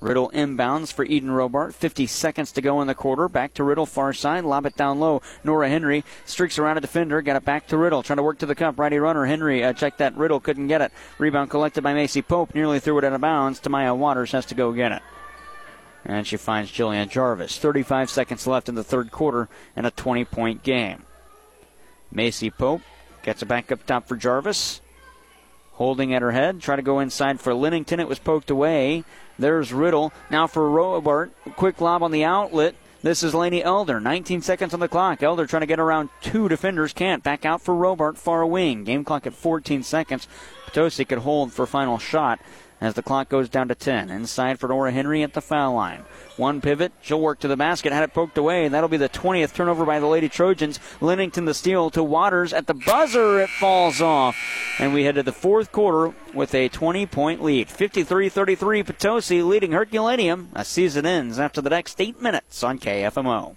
Riddle inbounds for Eden Robart. 50 seconds to go in the quarter. Back to Riddle, far side. Lob it down low. Nora Henry streaks around a defender. Got it back to Riddle. Trying to work to the cup. Righty runner. Henry uh, checked that. Riddle couldn't get it. Rebound collected by Macy Pope. Nearly threw it out of bounds. Tamaya Waters has to go get it. And she finds Jillian Jarvis. 35 seconds left in the third quarter and a 20 point game. Macy Pope gets it back up top for Jarvis. Holding at her head. Try to go inside for Linnington. It was poked away. There's Riddle. Now for Robart. Quick lob on the outlet. This is Laney Elder. 19 seconds on the clock. Elder trying to get around two defenders. Can't. Back out for Robart. Far wing. Game clock at 14 seconds. Potosi could hold for final shot. As the clock goes down to 10. Inside for Nora Henry at the foul line. One pivot, she'll work to the basket, had it poked away, and that'll be the 20th turnover by the Lady Trojans. Linnington the steal to Waters at the buzzer, it falls off. And we head to the fourth quarter with a 20 point lead. 53 33 Potosi leading Herculaneum. A season ends after the next eight minutes on KFMO.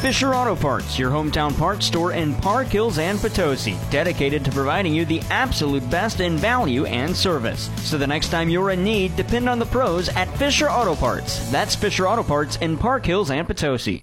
Fisher Auto Parts, your hometown parts store in Park Hills and Potosi, dedicated to providing you the absolute best in value and service. So the next time you're in need, depend on the pros at Fisher Auto Parts. That's Fisher Auto Parts in Park Hills and Potosi.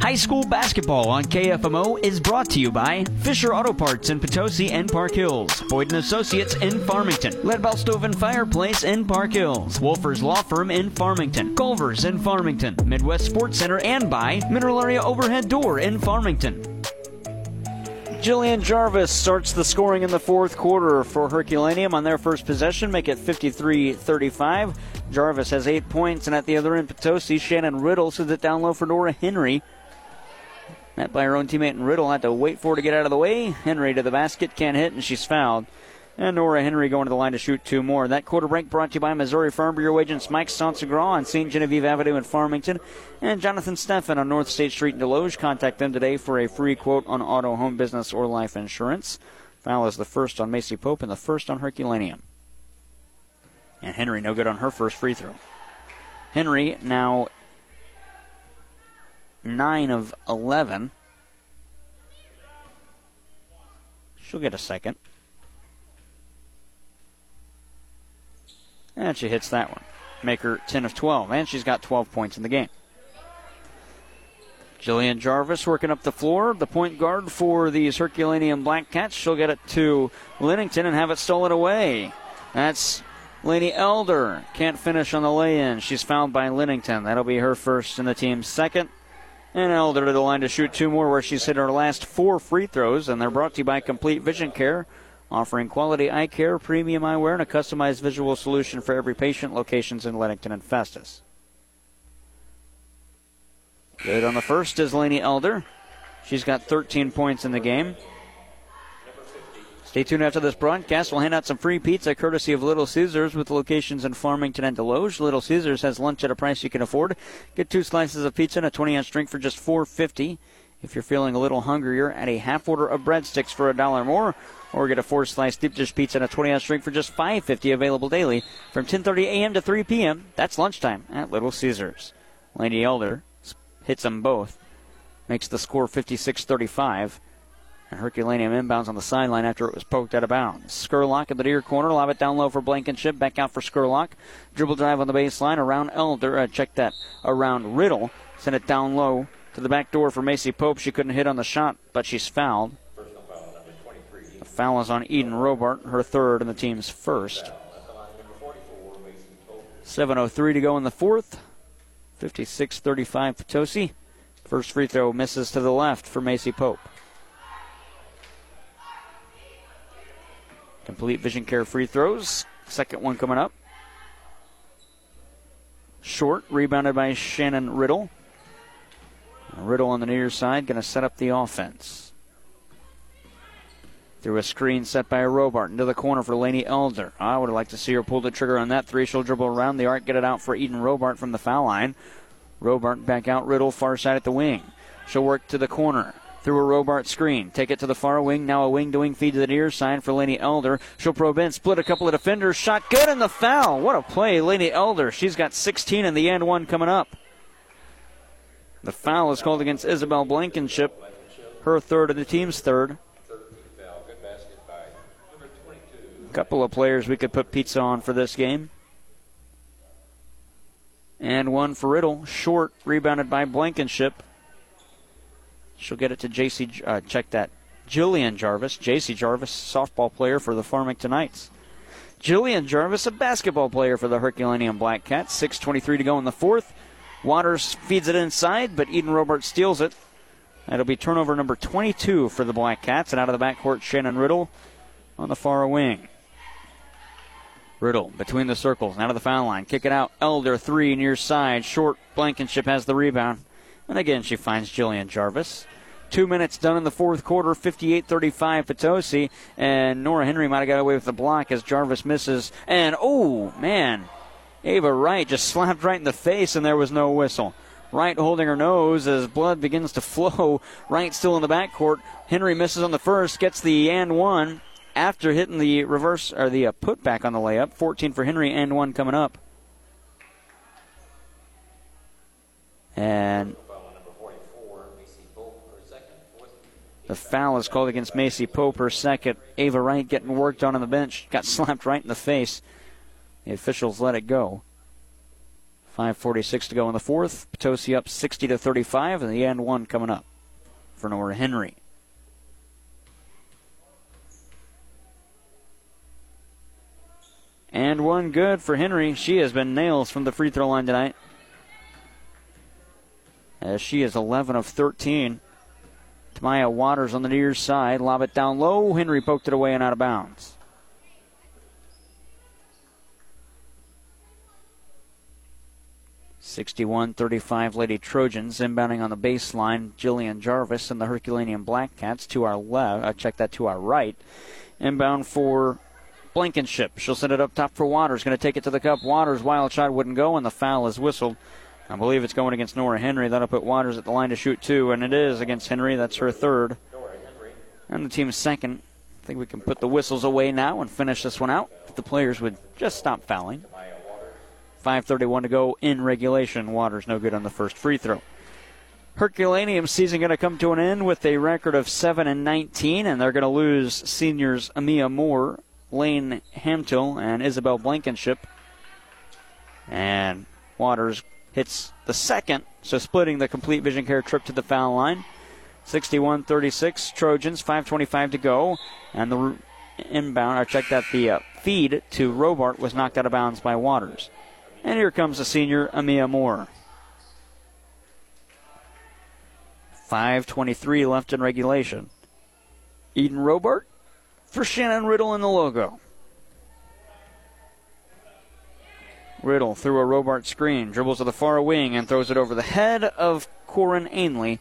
High school basketball on KFMO is brought to you by Fisher Auto Parts in Potosi and Park Hills, Boyd & Associates in Farmington, Leadbelt Stove and Fireplace in Park Hills, Wolfers Law Firm in Farmington, Culver's in Farmington, Midwest Sports Center, and by Mineral Area Overhead Door in Farmington. Jillian Jarvis starts the scoring in the fourth quarter for Herculaneum on their first possession, make it 53 35. Jarvis has eight points, and at the other end, Potosi, Shannon Riddle sends it down low for Nora Henry. Met by her own teammate, and Riddle had to wait for her to get out of the way. Henry to the basket, can't hit, and she's fouled. And Nora Henry going to the line to shoot two more. That quarter break brought to you by Missouri Farm Bureau agents Mike Sansagra on St. Genevieve Avenue in Farmington and Jonathan Steffen on North State Street in Desloge. Contact them today for a free quote on auto, home business, or life insurance. Foul is the first on Macy Pope and the first on Herculaneum. And Henry no good on her first free throw. Henry now 9 of 11. She'll get a second. And she hits that one. Make her 10 of 12. And she's got 12 points in the game. Jillian Jarvis working up the floor, the point guard for these Herculaneum Black Cats. She'll get it to Linnington and have it stolen away. That's Laney Elder. Can't finish on the lay in. She's fouled by Linnington. That'll be her first and the team's second. And Elder to the line to shoot two more, where she's hit her last four free throws. And they're brought to you by Complete Vision Care, offering quality eye care, premium eyewear, and a customized visual solution for every patient. Locations in Linnington and Festus. Good on the first is Laney Elder. She's got 13 points in the game. Stay tuned after this broadcast. We'll hand out some free pizza courtesy of Little Caesars with locations in Farmington and Desloge. Little Caesars has lunch at a price you can afford. Get two slices of pizza and a 20 ounce drink for just $4.50. If you're feeling a little hungrier, add a half order of breadsticks for a dollar more, or get a four slice deep dish pizza and a 20 ounce drink for just $5.50 available daily from 10:30 a.m. to 3 p.m. That's lunchtime at Little Caesars. Laney Elder hits them both, makes the score 56-35. And Herculaneum inbounds on the sideline after it was poked out of bounds. Skurlock in the near corner, lob it down low for Blankenship, back out for Skurlock. Dribble drive on the baseline around Elder. Uh, check that around Riddle. Send it down low to the back door for Macy Pope. She couldn't hit on the shot, but she's fouled. The foul is on Eden Robart, her third and the team's first. 7.03 to go in the fourth. 56 35 Potosi. First free throw misses to the left for Macy Pope. Complete Vision Care free throws. Second one coming up. Short, rebounded by Shannon Riddle. Riddle on the near side, going to set up the offense. Through a screen set by Robart into the corner for Laney Elder. I would liked to see her pull the trigger on that three. She'll dribble around the arc, get it out for Eden Robart from the foul line. Robart back out, Riddle far side at the wing. She'll work to the corner. through a Robart screen. Take it to the far wing. Now a wing to wing feed to the near side for Laney Elder. She'll probe in, split a couple of defenders. Shot good in the foul. What a play, Laney Elder. She's got 16 in the end one coming up. The foul is called against Isabel Blankenship. Her third and the team's third. A couple of players we could put pizza on for this game. And one for Riddle. Short, rebounded by Blankenship. She'll get it to JC. Uh, check that. Jillian Jarvis. JC Jarvis, softball player for the Farmington Knights. Jillian Jarvis, a basketball player for the Herculaneum Black Cats. 6.23 to go in the fourth. Waters feeds it inside, but Eden Robart steals it. That'll be turnover number 22 for the Black Cats. And out of the backcourt, Shannon Riddle on the far wing. Riddle between the circles, out of the foul line. Kick it out. Elder, three near side. Short. Blankenship has the rebound. And again, she finds Jillian Jarvis. Two minutes done in the fourth quarter, 58 35 Potosi. And Nora Henry might have got away with the block as Jarvis misses. And oh, man. Ava Wright just slapped right in the face, and there was no whistle. Wright holding her nose as blood begins to flow. Wright still in the backcourt. Henry misses on the first, gets the and one after hitting the reverse or the uh, putback on the layup. 14 for Henry and one coming up. And The foul is called against Macy Pope, her second. Ava Wright getting worked on on the bench. Got slapped right in the face. The officials let it go. 5.46 to go in the fourth. Potosi up 60 to 35, and the end one coming up for Nora Henry. And one good for Henry. She has been nails from the free throw line tonight. As she is 11 of 13. Maya Waters on the near side. Lob it down low. Henry poked it away and out of bounds. Sixty-one thirty-five Lady Trojans inbounding on the baseline. Jillian Jarvis and the Herculaneum Black Cats to our left. I uh, check that to our right. Inbound for Blankenship. She'll send it up top for Waters. Going to take it to the cup. Waters wild shot wouldn't go, and the foul is whistled. I believe it's going against Nora Henry. That'll put Waters at the line to shoot two, and it is against Henry. That's her third. And the team's second. I think we can put the whistles away now and finish this one out. If the players would just stop fouling. 5.31 to go in regulation. Waters no good on the first free throw. Herculaneum season going to come to an end with a record of 7 and 19, and they're going to lose seniors Amia Moore, Lane Hamtill, and Isabel Blankenship. And Waters hits the second, so splitting the complete vision care trip to the foul line. 61 36, Trojans, 5.25 to go. And the inbound, I checked that the uh, feed to Robart was knocked out of bounds by Waters. And here comes the senior, Amia Moore. 5.23 left in regulation. Eden Robart for Shannon Riddle in the logo. Riddle through a Robart screen, dribbles to the far wing and throws it over the head of Corin Ainley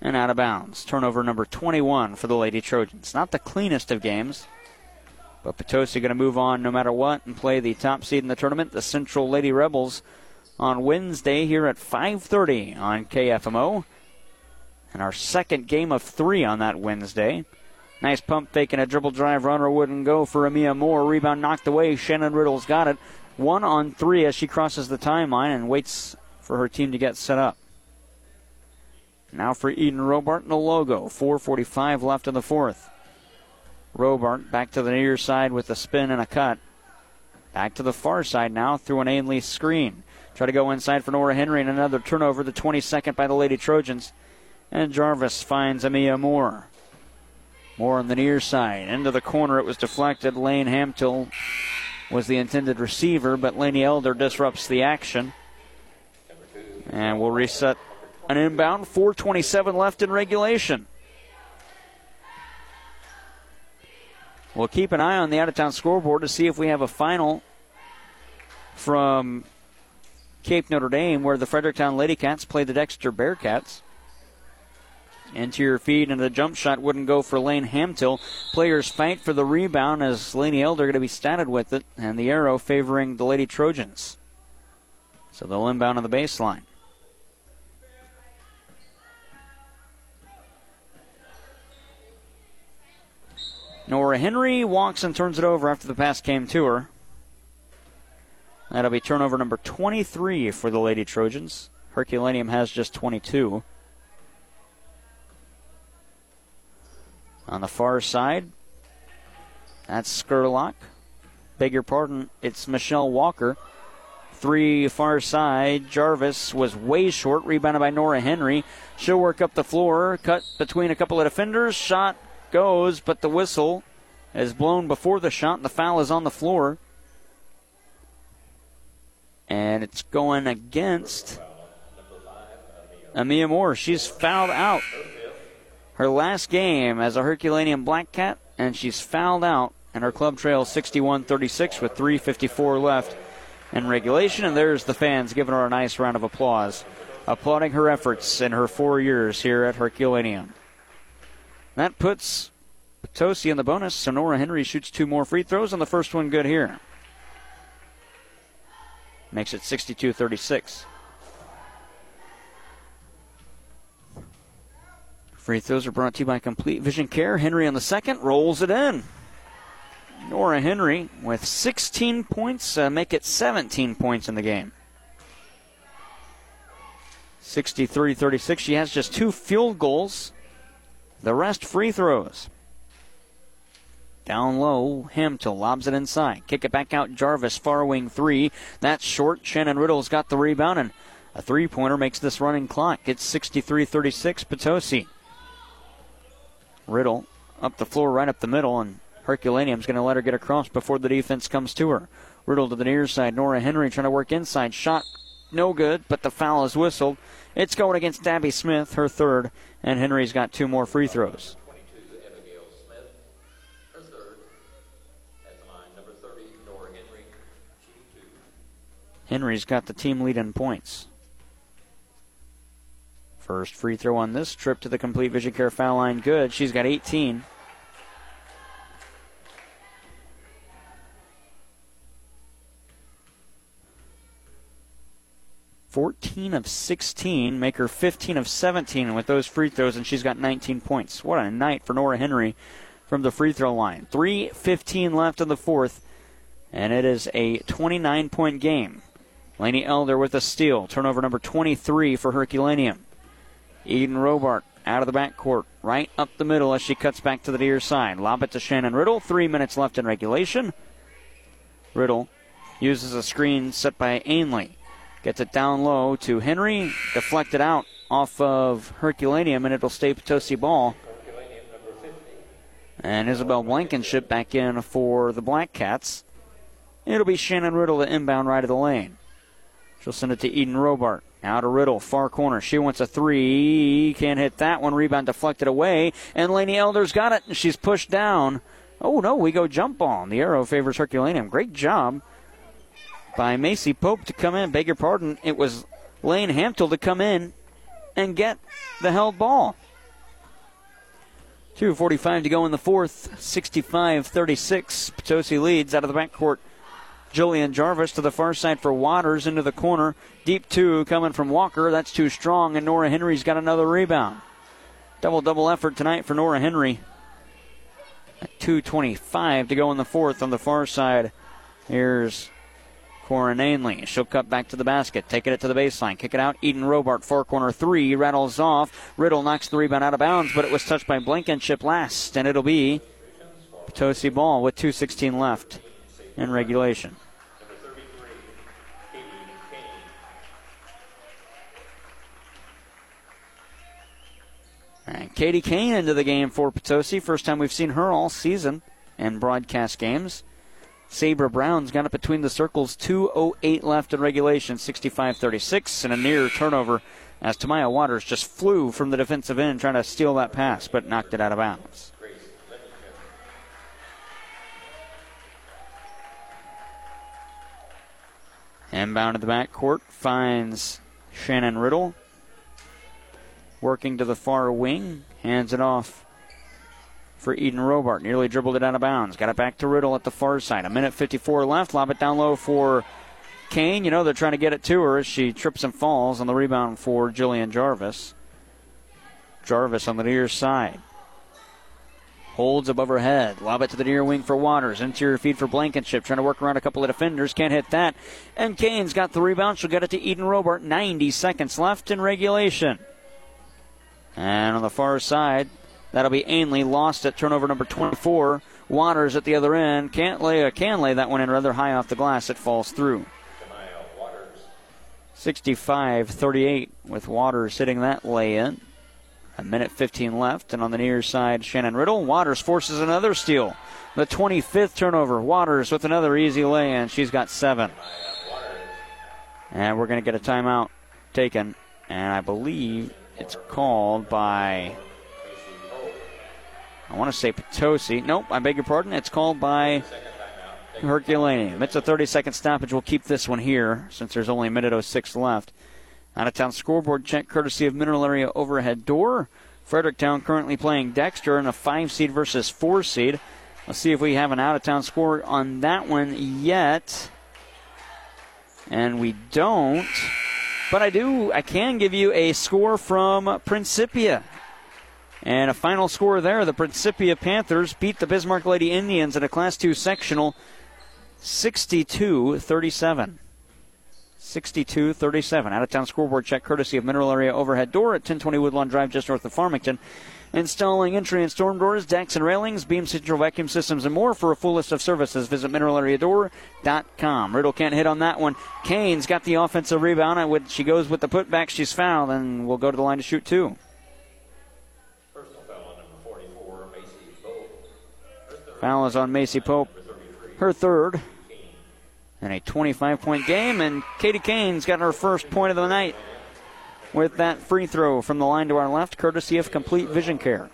and out of bounds. Turnover number 21 for the Lady Trojans. Not the cleanest of games, but Potosi going to move on no matter what and play the top seed in the tournament, the Central Lady Rebels, on Wednesday here at 5:30 on KFMO. And our second game of three on that Wednesday. Nice pump fake and a dribble drive runner wouldn't go for Amia Moore. Rebound knocked away. Shannon Riddle's got it. One on three as she crosses the timeline and waits for her team to get set up. Now for Eden Robart and the logo. 4.45 left in the fourth. Robart back to the near side with a spin and a cut. Back to the far side now through an Ainley screen. Try to go inside for Nora Henry and another turnover, the 22nd by the Lady Trojans. And Jarvis finds Amia Moore. Moore on the near side. Into the corner, it was deflected. Lane Hamtill was the intended receiver, but Laney Elder disrupts the action. And we'll reset an inbound. 4.27 left in regulation. We'll keep an eye on the out of town scoreboard to see if we have a final from Cape Notre Dame, where the Fredericktown Lady Cats play the Dexter Bearcats. Interior feed and the jump shot wouldn't go for Lane Hamtill. Players fight for the rebound as Laney Elder going to be statted with it, and the arrow favoring the Lady Trojans. So they'll inbound on the baseline. Nora Henry walks and turns it over after the pass came to her. That'll be turnover number 23 for the Lady Trojans. Herculaneum has just 22. On the far side, that's Skurlock. Beg your pardon, it's Michelle Walker. Three far side. Jarvis was way short, rebounded by Nora Henry. She'll work up the floor, cut between a couple of defenders. Shot goes, but the whistle is blown before the shot. The foul is on the floor. And it's going against Amia Moore. She's fouled out. Her last game as a Herculaneum Black Cat, and she's fouled out. And her club trails 61 36 with 3.54 left in regulation. And there's the fans giving her a nice round of applause, applauding her efforts in her four years here at Herculaneum. That puts Potosi in the bonus. Sonora Henry shoots two more free throws, and the first one good here. Makes it 62 36. Free throws are brought to you by Complete Vision Care. Henry on the second rolls it in. Nora Henry with 16 points, uh, make it 17 points in the game. 63 36. She has just two field goals, the rest free throws. Down low, Hamtel lobs it inside. Kick it back out, Jarvis, far wing three. That's short. Shannon Riddle's got the rebound, and a three pointer makes this running clock. It's 63 36, Potosi. Riddle up the floor, right up the middle, and Herculaneum's going to let her get across before the defense comes to her. Riddle to the near side. Nora Henry trying to work inside. Shot no good, but the foul is whistled. It's going against Abby Smith, her third, and Henry's got two more free throws. Henry's got the team lead in points. First free throw on this trip to the complete vision care foul line. Good. She's got 18. Fourteen of sixteen, make her fifteen of seventeen with those free throws, and she's got 19 points. What a night for Nora Henry from the free throw line. 3:15 left in the fourth, and it is a 29 point game. Laney Elder with a steal. Turnover number 23 for Herculaneum. Eden Robart out of the backcourt, right up the middle as she cuts back to the near side. Lob it to Shannon Riddle. Three minutes left in regulation. Riddle uses a screen set by Ainley. Gets it down low to Henry. Deflected out off of Herculaneum, and it'll stay Potosi ball. And Isabel Blankenship back in for the Black Cats. It'll be Shannon Riddle the inbound right of the lane. She'll send it to Eden Robart. Now to Riddle, far corner. She wants a three. Can't hit that one. Rebound deflected away. And Laney Elder's got it, and she's pushed down. Oh, no, we go jump ball. The arrow favors Herculaneum. Great job by Macy Pope to come in. Beg your pardon. It was Lane Hamtel to come in and get the held ball. 2.45 to go in the fourth. 65 36. Potosi leads out of the backcourt. Jillian Jarvis to the far side for Waters into the corner. Deep two coming from Walker. That's too strong, and Nora Henry's got another rebound. Double double effort tonight for Nora Henry. 2.25 to go in the fourth on the far side. Here's Corin Ainley. She'll cut back to the basket, taking it to the baseline, kick it out. Eden Robart, far corner three, rattles off. Riddle knocks the rebound out of bounds, but it was touched by Blankenship last, and it'll be Potosi ball with 2.16 left in regulation. And Katie Kane into the game for Potosi. First time we've seen her all season in broadcast games. Sabre Brown's got it between the circles. 2.08 left in regulation, 65 36, and a near turnover as Tamaya Waters just flew from the defensive end trying to steal that pass, but knocked it out of bounds. Inbound to the backcourt finds Shannon Riddle. Working to the far wing, hands it off for Eden Robart. Nearly dribbled it out of bounds. Got it back to Riddle at the far side. A minute 54 left. Lob it down low for Kane. You know they're trying to get it to her as she trips and falls on the rebound for Jillian Jarvis. Jarvis on the near side. Holds above her head. Lob it to the near wing for Waters. Interior feed for Blankenship. Trying to work around a couple of defenders. Can't hit that. And Kane's got the rebound. She'll get it to Eden Robart. 90 seconds left in regulation. And on the far side, that'll be Ainley. Lost at turnover number 24. Waters at the other end. Can't lay, uh, can lay that one in rather high off the glass. It falls through. 65 38 with Waters hitting that lay in. A minute 15 left, and on the near side, Shannon Riddle. Waters forces another steal. The 25th turnover. Waters with another easy lay in. She's got seven. And we're going to get a timeout taken, and I believe it's called by. I want to say Potosi. Nope, I beg your pardon. It's called by Herculaneum. It's a 30 second stoppage. We'll keep this one here since there's only a minute 06 left. Out of town scoreboard check courtesy of Mineral Area Overhead Door. Fredericktown currently playing Dexter in a five seed versus four seed. Let's see if we have an out of town score on that one yet. And we don't. But I do, I can give you a score from Principia. And a final score there the Principia Panthers beat the Bismarck Lady Indians in a Class 2 sectional 62 37. 62 37. Out of town scoreboard check courtesy of Mineral Area Overhead Door at 1020 Woodlawn Drive just north of Farmington. Installing entry and storm doors, decks and railings, beam central vacuum systems, and more. For a full list of services, visit mineralareadoor.com. Riddle can't hit on that one. Kane's got the offensive rebound. She goes with the putback, she's fouled, and will go to the line to shoot two. Foul is on Macy Pope. Her third. And a 25 point game, and Katie Kane's got her first point of the night with that free throw from the line to our left, courtesy of Complete Vision Care.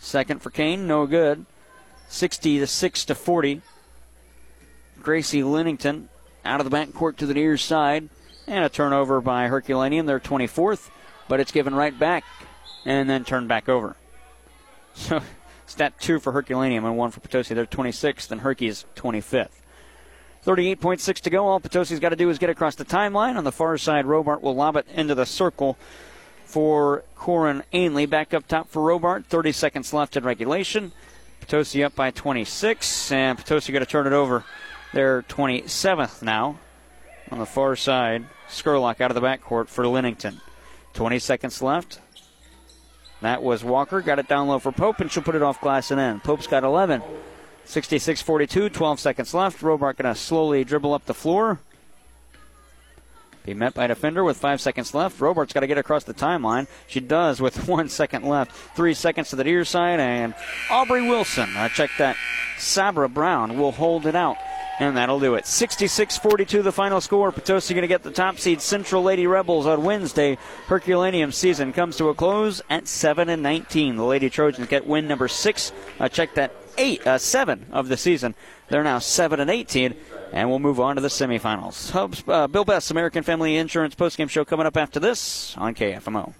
Second for Kane, no good. 60 to 6 to 40. Gracie Linnington out of the backcourt to the near side, and a turnover by Herculaneum. They're 24th, but it's given right back and then turned back over. So stat two for Herculaneum and one for Potosi. They're 26th, and Herky's 25th. 38.6 to go. All Potosi's got to do is get across the timeline. On the far side, Robart will lob it into the circle for Corin Ainley. Back up top for Robart. 30 seconds left in regulation. Potosi up by 26, and Potosi got to turn it over. They're 27th now. On the far side, Skurlock out of the backcourt for Linnington. 20 seconds left. That was Walker. Got it down low for Pope, and she'll put it off glass and in. Pope's got 11. 66 42, 12 seconds left. Robart going to slowly dribble up the floor. Be met by a defender with five seconds left. Robart's got to get across the timeline. She does with one second left. Three seconds to the near side, and Aubrey Wilson. I check that. Sabra Brown will hold it out. And that'll do it. 66 42 the final score. Potosi going to get the top seed Central Lady Rebels on Wednesday. Herculaneum season comes to a close at 7 and 19. The Lady Trojans get win number six. Uh, check that eight, uh, seven of the season. They're now 7 and 18. And we'll move on to the semifinals. Hubs, uh, Bill Best, American Family Insurance postgame show coming up after this on KFMO.